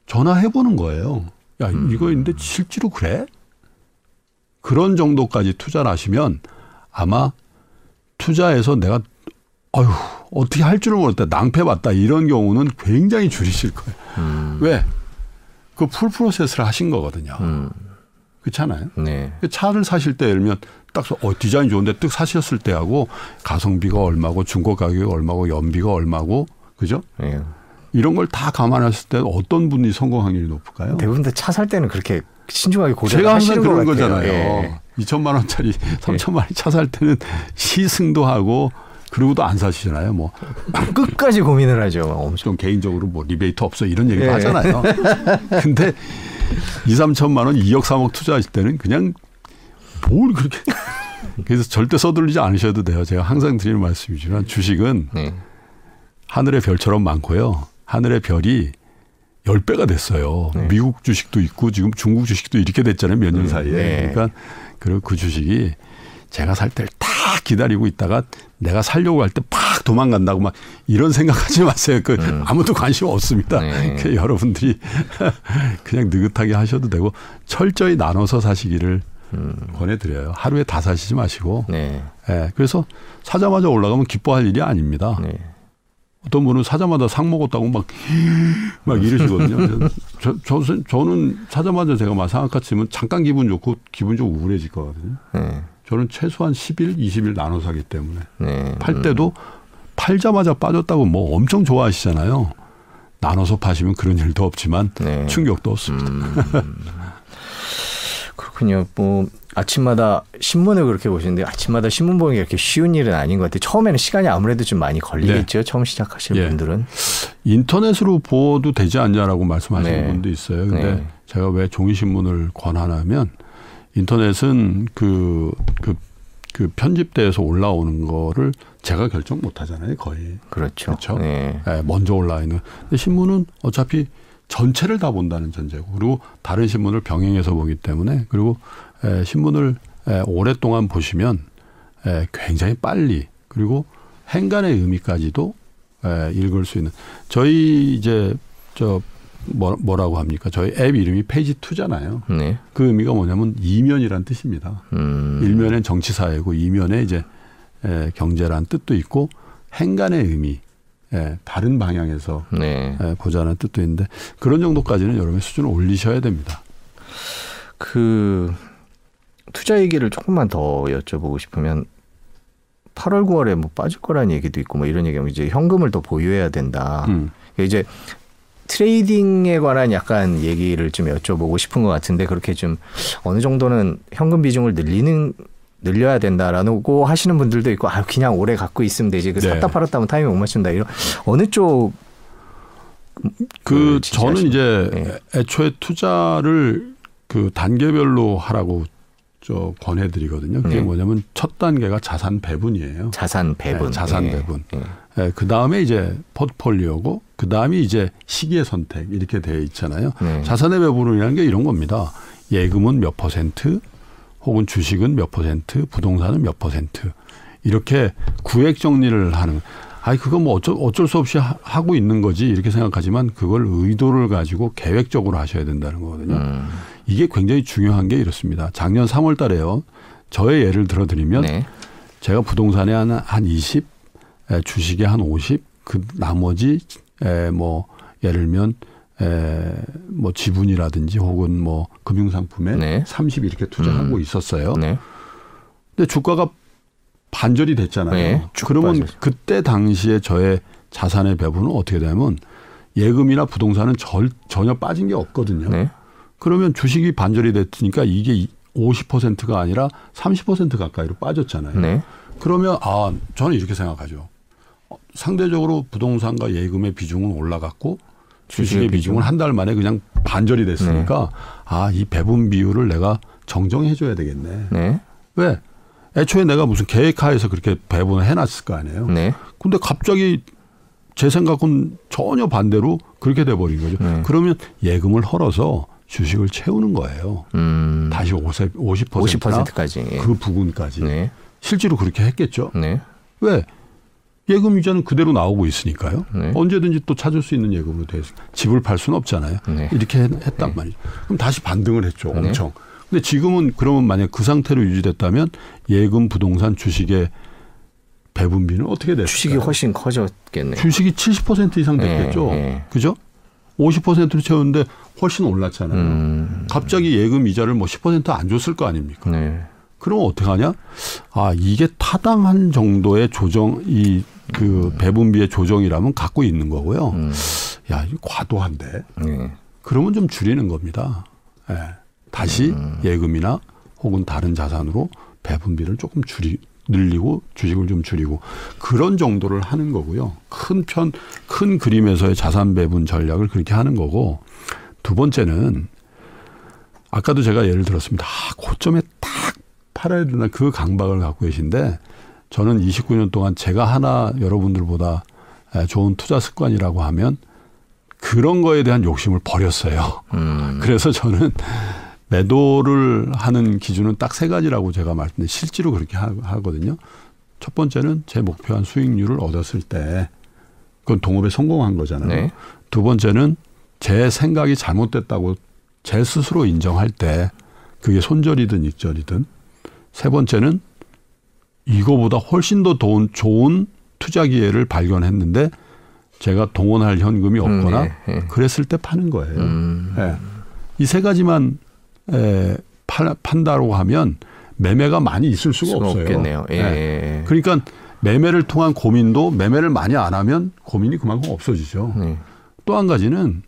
전화해 보는 거예요. 야 음. 이거 있는데 실제로 그래? 그런 정도까지 투자를 하시면 아마 투자해서 내가 어휴 어떻게 할 줄을 모르겠다 낭패 봤다 이런 경우는 굉장히 줄이실 거예요. 음. 왜? 그 풀 프로세스를 하신 거거든요. 음. 그렇잖아요. 네. 그 차를 사실 때 예를 들면 딱 어, 디자인 좋은데 뜩 사셨을 때하고 가성비가 얼마고 중고 가격이 얼마고 연비가 얼마고 그죠? 네. 이런 걸 다 감안했을 때 어떤 분이 성공 확률이 높을까요? 대부분 차 살 때는 그렇게 신중하게 고려를 제가 항상 그런 거잖아요. 예. 2천만 원짜리, (laughs) 3천만 원짜리 차 살 때는 (laughs) 시승도 하고 그리고도 안 사시잖아요. 뭐 (laughs) 끝까지 고민을 하죠. 엄청 개인적으로 뭐 리베이트 없어 이런 얘기도 예. 하잖아요. (laughs) 근데 2, 3천만 원, 2억, 3억 투자하실 때는 그냥 뭘 그렇게 (laughs) 그래서 절대 서둘리지 않으셔도 돼요. 제가 항상 드리는 말씀이지만 주식은 네. 하늘의 별처럼 많고요. 하늘의 별이 10배가 됐어요. 네. 미국 주식도 있고 지금 중국 주식도 이렇게 됐잖아요. 몇년 네. 사이에. 네. 그러니까 그리고 그 주식이 제가 살 때를 딱 기다리고 있다가 내가 살려고 할 때 팍 도망간다고 막 이런 생각하지 (laughs) 마세요. 그 음. 아무도 관심 없습니다. 네. 그 여러분들이 (laughs) 그냥 느긋하게 하셔도 되고 철저히 나눠서 사시기를 음. 권해드려요. 하루에 다 사시지 마시고. 네. 네. 그래서 사자마자 올라가면 기뻐할 일이 아닙니다. 네. 어떤 분은 사자마자 상 먹었다고 막, (laughs) 막 이러시거든요. 저, 저, 저는 사자마자 제가 막 상한가 치면 잠깐 기분 좋고 기분 좀 우울해질 거거든요. 네. 저는 최소한 10일, 20일 나눠서 하기 때문에. 네. 팔 때도 팔자마자 빠졌다고 뭐 엄청 좋아하시잖아요. 나눠서 파시면 그런 일도 없지만 네. 충격도 없습니다. 음. 그렇군요. 뭐 아침마다 신문을 그렇게 보시는데 아침마다 신문 보는 게 이렇게 쉬운 일은 아닌 것 같아요. 처음에는 시간이 아무래도 좀 많이 걸리겠죠. 네. 처음 시작하실 네. 분들은. 인터넷으로 보도 되지 않냐라고 말씀하시는 네. 분도 있어요. 근데 네. 제가 왜 종이 신문을 권하냐면 인터넷은 그, 그, 그 편집돼서 올라오는 거를 제가 결정 못 하잖아요, 거의. 그렇죠. 그렇죠. 네. 네 먼저 올라와 있는. 근데 신문은 어차피 전체를 다 본다는 전제고 그리고 다른 신문을 병행해서 보기 때문에 그리고 에, 신문을 에, 오랫동안 보시면 에, 굉장히 빨리 그리고 행간의 의미까지도 에, 읽을 수 있는 저희 이제 저 뭐, 뭐라고 합니까? 저희 앱 이름이 페이지 투잖아요. 네. 그 의미가 뭐냐면 이면이란 뜻입니다. 음. 일면엔 정치 사회고 이면에 이제 에, 경제란 뜻도 있고 행간의 의미, 에, 다른 방향에서 네. 에, 보자는 뜻도 있는데 그런 정도까지는 여러분의 수준을 올리셔야 됩니다. 그 투자 얘기를 조금만 더 여쭤보고 싶으면 8월 9월에 뭐 빠질 거라는 얘기도 있고 뭐 이런 얘기하면 이제 현금을 더 보유해야 된다. 음. 이제 트레이딩에 관한 약간 얘기를 좀 여쭤보고 싶은 것 같은데 그렇게 좀 어느 정도는 현금 비중을 늘리는 늘려야 된다라고 하시는 분들도 있고 아 그냥 오래 갖고 있으면 되지 그 네. 샀다 팔았다 면 타이밍 못 맞춘다 이런 어느 쪽그 그 저는 이제 네. 애초에 투자를 그 단계별로 하라고 저 권해드리거든요. 그게 네. 뭐냐면 첫 단계가 자산 배분이에요. 자산 배분. 네, 자산 네. 배분. 네. 네. 그 다음에 이제 포트폴리오고 그 다음이 이제 시기의 선택 이렇게 되어 있잖아요. 네. 자산의 배분이라는 게 이런 겁니다. 예금은 몇 퍼센트, 혹은 주식은 몇 퍼센트, 부동산은 몇 퍼센트 이렇게 구획 정리를 하는. 아이 그거 뭐 어쩔, 어쩔 수 없이 하, 고 있는 거지 이렇게 생각하지만 그걸 의도를 가지고 계획적으로 하셔야 된다는 거거든요. 음. 이게 굉장히 중요한 게 이렇습니다. 작년 3월 달에요. 저의 예를 들어 드리면 네. 제가 부동산에 한, 한 20, 주식에 한 50, 그 나머지 에, 뭐 예를 들면 에, 뭐 지분이라든지 혹은 뭐 금융상품에 네. 30 이렇게 투자하고 음. 있었어요. 네. 근데 주가가 반절이 됐잖아요. 네, 그러면 빠져서. 그때 당시에 저의 자산의 배분은 어떻게 되냐면 예금이나 부동산은 절, 전혀 빠진 게 없거든요. 네. 그러면 주식이 반절이 됐으니까 이게 50%가 아니라 30% 가까이로 빠졌잖아요. 네. 그러면 아 저는 이렇게 생각하죠. 어, 상대적으로 부동산과 예금의 비중은 올라갔고 주식의 비중 은 한 달 만에 그냥 반절이 됐으니까 네. 아이 배분 비율을 내가 정정해 줘야 되겠네. 네. 왜? 애초에 내가 무슨 계획하에서 그렇게 배분을 해놨을 거 아니에요. 네. 근데 갑자기 제 생각은 전혀 반대로 그렇게 돼버린 거죠. 네. 그러면 예금을 헐어서 주식을 채우는 거예요. 음. 다시 50, 50%나 50%까지. 예. 그 부분까지. 네. 실제로 그렇게 했겠죠. 네. 왜? 예금 이자는 그대로 나오고 있으니까요. 네. 언제든지 또 찾을 수 있는 예금으로 돼서 집을 팔 수는 없잖아요. 네. 이렇게 했단 네. 말이죠. 그럼 다시 반등을 했죠. 네. 엄청. 근데 지금은 그러면 만약 그 상태로 유지됐다면 예금, 부동산, 주식의 배분비는 어떻게 됐을까요? 주식이 훨씬 커졌겠네요. 주식이 70% 이상 됐겠죠. 네, 그죠? 50%로 채웠는데 훨씬 올랐잖아요. 음. 갑자기 예금 이자를 뭐 10%안 줬을 거 아닙니까? 네. 그러면 어떻게 하냐? 아, 이게 타당한 정도의 조정, 이, 그 음. 배분비의 조정이라면 갖고 있는 거고요. 음. 야, 이거 과도한데. 네. 그러면 좀 줄이는 겁니다. 예. 네. 다시 음. 예금이나 혹은 다른 자산으로 배분비를 조금 줄이, 늘리고 주식을 좀 줄이고 그런 정도를 하는 거고요. 큰 편, 큰 그림에서의 자산 배분 전략을 그렇게 하는 거고 두 번째는 아까도 제가 예를 들었습니다. 아, 고점에 딱 팔아야 된다 그 강박을 갖고 계신데 저는 29년 동안 제가 하나 여러분들보다 좋은 투자 습관이라고 하면 그런 거에 대한 욕심을 버렸어요. 음. 그래서 저는 매도를 하는 기준은 딱 세 가지라고 제가 말씀드린 실제로 그렇게 하거든요. 첫 번째는 제 목표한 수익률을 얻었을 때 그건 동업에 성공한 거잖아요. 네. 두 번째는 제 생각이 잘못됐다고 제 스스로 인정할 때 그게 손절이든 익절이든 세 번째는 이거보다 훨씬 더 좋은, 좋은 투자 기회를 발견했는데 제가 동원할 현금이 없거나 음, 네, 네. 그랬을 때 파는 거예요. 음. 네. 이세 가지만 에, 팔, 판다고 하면 매매가 많이 있을 수가, 수가 없어요. 없겠네요. 예. 네. 그러니까 매매를 통한 고민도 매매를 많이 안 하면 고민이 그만큼 없어지죠. 네. 또한 가지는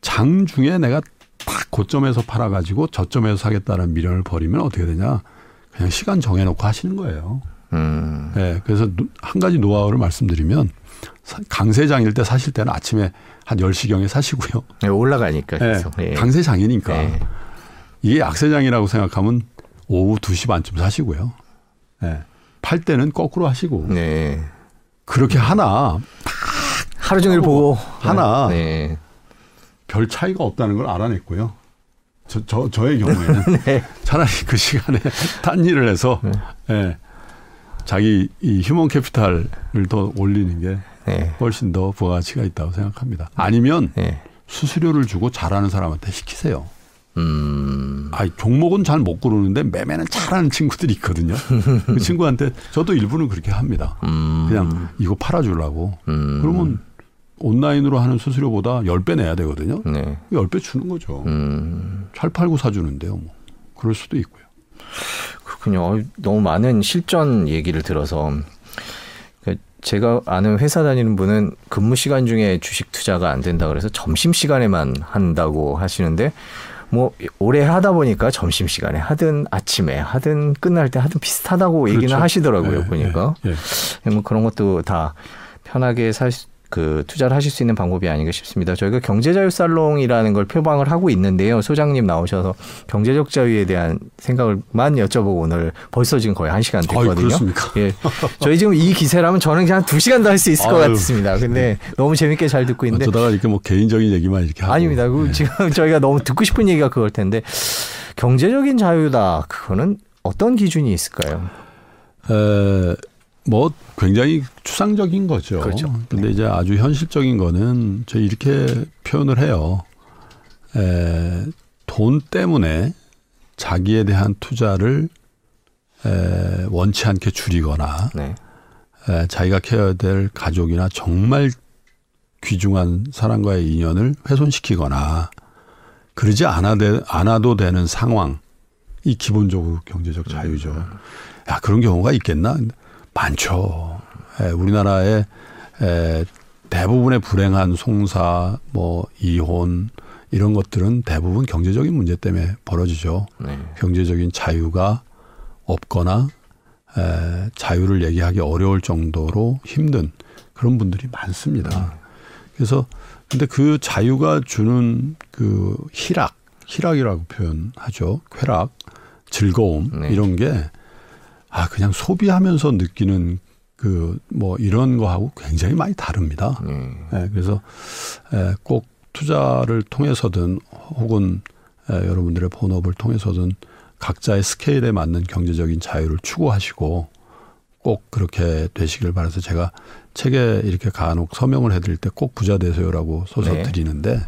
장 중에 내가 딱 고점에서 팔아가지고 저점에서 사겠다는 미련을 버리면 어떻게 되냐. 그냥 시간 정해놓고 하시는 거예요. 음. 네, 그래서 한 가지 노하우를 말씀드리면 강세장일 때 사실 때는 아침에 한 10시경에 사시고요. 네, 올라가니까. 네, 네. 강세장이니까. 네. 이게 악세장이라고 생각하면 오후 2시 반쯤 사시고요. 네. 팔 때는 거꾸로 하시고. 네. 그렇게 하나 하루 종일 보고 하나 네. 별 차이가 없다는 걸 알아냈고요. 저, 저 저의 경우에는 (laughs) 네. 차라리 그 시간에 딴 일을 해서 네. 네. 자기 이 휴먼 캐피탈을 더 올리는 게 네. 훨씬 더 부가가치가 있다고 생각합니다. 아니면 네. 수수료를 주고 잘하는 사람한테 시키세요. 음. 아, 종목은 잘 못 고르는데 매매는 잘하는 친구들이 있거든요. 그 (laughs) 친구한테 저도 일부는 그렇게 합니다. 음. 그냥 이거 팔아주려고. 음. 그러면 온라인으로 하는 수수료보다 10배 내야 되거든요. 네. 10배 주는 거죠. 음. 잘 팔고 사주는데요. 뭐. 그럴 수도 있고요. 그렇군요. 너무 많은 실전 얘기를 들어서 그 제가 아는 회사 다니는 분은 근무 시간 중에 주식 투자가 안 된다 그래서 점심 시간에만 한다고 하시는데 뭐 오래 하다 보니까 점심 시간에 하든 아침에 하든 끝날 때 하든 비슷하다고 그렇죠. 얘기는 하시더라고요 네, 보니까 네, 네. 뭐 그런 것도 다 편하게 살수 그 투자를 하실 수 있는 방법이 아닌가 싶습니다. 저희가 경제자유 살롱이라는 걸 표방을 하고 있는데요. 소장님 나오셔서 경제적 자유에 대한 생각을만 여쭤보고 오늘 벌써 지금 거의 한 시간 됐거든요. 아 예. 저희 지금 이 기세라면 저는 그냥 두 시간도 할 수 있을 아유. 것 같습니다. 근데 너무 재밌게 잘 듣고 있는데. 어쩌다가 이렇게 뭐 개인적인 얘기만 이렇게 하고. 아닙니다. 네. 지금 저희가 너무 듣고 싶은 얘기가 그걸 텐데 경제적인 자유다. 그거는 어떤 기준이 있을까요? 에, 뭐 굉장히 추상적인 거죠. 그렇죠. 근데 네. 이제 아주 현실적인 거는 저 이렇게 표현을 해요. 에, 돈 때문에 자기에 대한 투자를 에, 원치 않게 줄이거나 네. 에, 자기가 케어해야 될 가족이나 정말 귀중한 사람과의 인연을 훼손시키거나 그러지 않아 되, 않아도 되는 상황 이 기본적으로 경제적 자유죠. 야 그런 경우가 있겠나? 많죠. 에, 예, 우리나라의 에, 대부분의 불행한 송사, 뭐 이혼 이런 것들은 대부분 경제적인 문제 때문에 벌어지죠. 네. 경제적인 자유가 없거나 에, 자유를 얘기하기 어려울 정도로 힘든 그런 분들이 많습니다. 네. 그래서 근데 그 자유가 주는 그 희락, 희락이라고 표현하죠. 쾌락, 즐거움 네. 이런 게 아, 그냥 소비하면서 느끼는 그 뭐 이런 거하고 굉장히 많이 다릅니다. 네. 네, 그래서 에, 꼭 투자를 통해서든 혹은 에, 여러분들의 본업을 통해서든 각자의 스케일에 맞는 경제적인 자유를 추구하시고 꼭 그렇게 되시길 바라서 제가 책에 이렇게 간혹 서명을 해드릴 때 꼭 부자 되세요라고 써서 네. 드리는데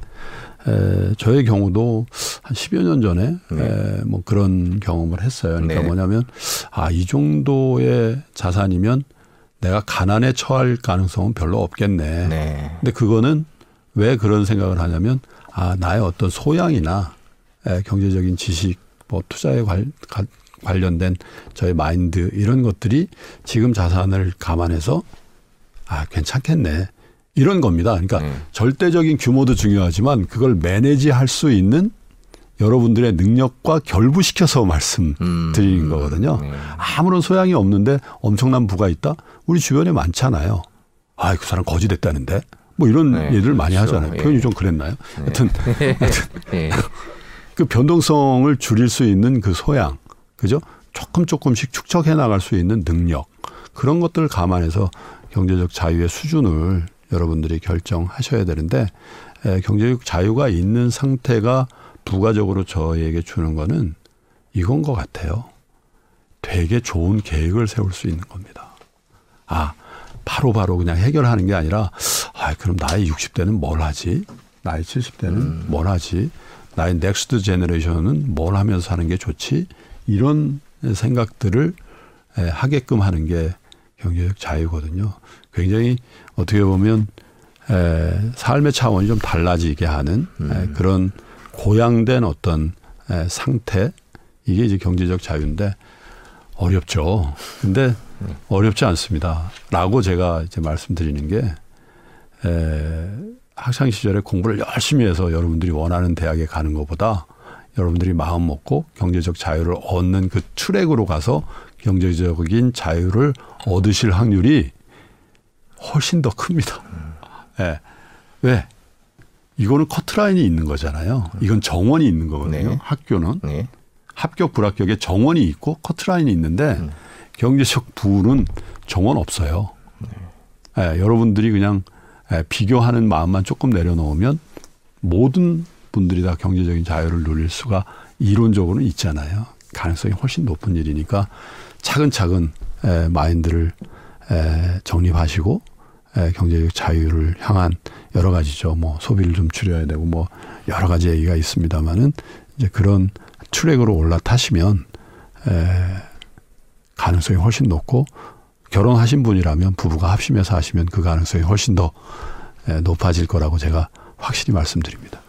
에, 저의 경우도 한 10여 년 전에 네. 에, 뭐 그런 경험을 했어요. 그러니까 네. 뭐냐면 아, 이 정도의 자산이면 내가 가난에 처할 가능성은 별로 없겠네. 네. 근데 그거는 왜 그런 생각을 하냐면 아, 나의 어떤 소양이나 에, 경제적인 지식, 뭐 투자에 관, 가, 관련된 저의 마인드 이런 것들이 지금 자산을 감안해서 아, 괜찮겠네. 이런 겁니다. 그러니까 네. 절대적인 규모도 중요하지만 그걸 매니지 할 수 있는 여러분들의 능력과 결부시켜서 말씀드리는 음, 거거든요. 네. 아무런 소양이 없는데 엄청난 부가 있다? 우리 주변에 많잖아요. 아, 그 사람 거지 됐다는데? 뭐 이런 네, 많이 그렇죠. 하잖아요. 표현이 예. 좀 그랬나요? 네. 하여튼, (laughs) 하여튼 네. 그 변동성을 줄일 수 있는 그 소양, 그죠? 조금 조금씩 축적해 나갈 수 있는 능력 그런 것들을 감안해서 경제적 자유의 수준을 여러분들이 결정하셔야 되는데 에, 경제적 자유가 있는 상태가 부가적으로 저에게 주는 거는 이건 것 같아요. 되게 좋은 계획을 세울 수 있는 겁니다. 아, 바로바로 바로 그냥 해결하는 게 아니라, 아, 그럼 나이 60대는 뭘 하지? 나이 70대는 음. 뭘 하지? 나의 next generation은 뭘 하면서 사는 게 좋지? 이런 생각들을 하게끔 하는 게 경제적 자유거든요. 굉장히 어떻게 보면 에, 삶의 차원이 좀 달라지게 하는 음. 에, 그런 고양된 어떤 에, 상태 이게 이제 경제적 자유인데 어렵죠. 근데 음. 어렵지 않습니다. 라고 제가 이제 말씀드리는 게 에, 학창 시절에 공부를 열심히 해서 여러분들이 원하는 대학에 가는 것보다 여러분들이 마음 먹고 경제적 자유를 얻는 그 트랙으로 가서 경제적인 자유를 얻으실 확률이 훨씬 더 큽니다. 예. 네. 왜? 이거는 커트라인이 있는 거잖아요. 이건 정원이 있는 거거든요. 네. 학교는. 네. 합격, 불합격에 정원이 있고 커트라인이 있는데 음. 경제적 부는 정원 없어요. 네. 네, 여러분들이 그냥 예, 비교하는 마음만 조금 내려놓으면 모든 분들이 다 경제적인 자유를 누릴 수가 이론적으로는 있잖아요. 가능성이 훨씬 높은 일이니까 차근차근 에, 마인드를 에, 정립하시고 에, 경제적 자유를 향한 여러 가지죠. 뭐 소비를 좀 줄여야 되고 뭐 여러 가지 얘기가 있습니다만은 이제 그런 트랙으로 올라타시면 에, 가능성이 훨씬 높고 결혼하신 분이라면 부부가 합심해서 하시면 그 가능성이 훨씬 더 에, 높아질 거라고 제가 확실히 말씀드립니다.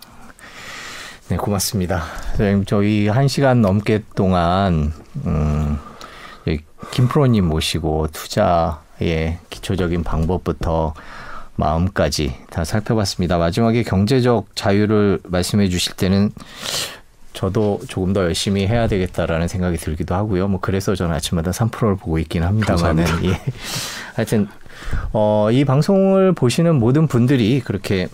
네, 고맙습니다. 저희 한 시간 넘게 동안 음, 김프로님 모시고 투자 의 기초적인 방법부터 마음까지 다 살펴봤습니다. 마지막에 경제적 자유를 말씀해 주실 때는 저도 조금 더 열심히 해야 되겠다라는 생각이 들기도 하고요. 뭐 그래서 저는 아침마다 3%를 보고 있긴 합니다만은 예. (laughs) 하여튼 어, 이 방송을 보시는 모든 분들이 그렇게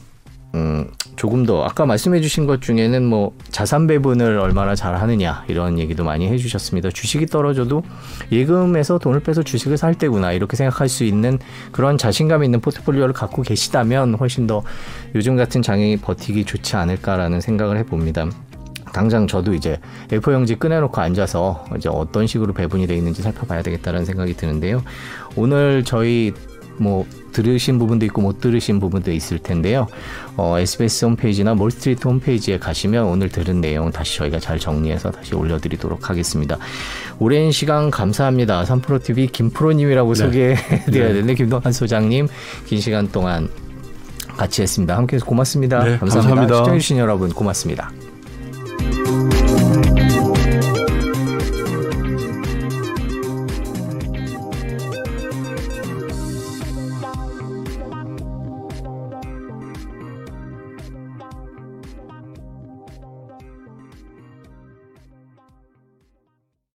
음, 조금 더 아까 말씀해 주신 것 중에는 뭐 자산 배분을 얼마나 잘 하느냐 이런 얘기도 많이 해 주셨습니다. 주식이 떨어져도 예금에서 돈을 빼서 주식을 살 때구나 이렇게 생각할 수 있는 그런 자신감 있는 포트폴리오를 갖고 계시다면 훨씬 더 요즘 같은 장이 버티기 좋지 않을까라는 생각을 해 봅니다. 당장 저도 이제 F 형지 꺼내놓고 앉아서 이제 어떤 식으로 배분이 되어 있는지 살펴봐야 되겠다는 생각이 드는데요. 오늘 저희 뭐 들으신 부분도 있고 못 들으신 부분도 있을 텐데요. 어, SBS 홈페이지나 몰스트리트 홈페이지에 가시면 오늘 들은 내용 다시 저희가 잘 정리해서 다시 올려드리도록 하겠습니다. 오랜 시간 감사합니다. 3프로TV 김프로님이라고 네. 소개해드려야 네. 되는데 김동환 소장님 긴 시간 동안 같이 했습니다. 함께해서 고맙습니다. 네, 감사합니다. 감사합니다. 시청해주신 여러분 고맙습니다.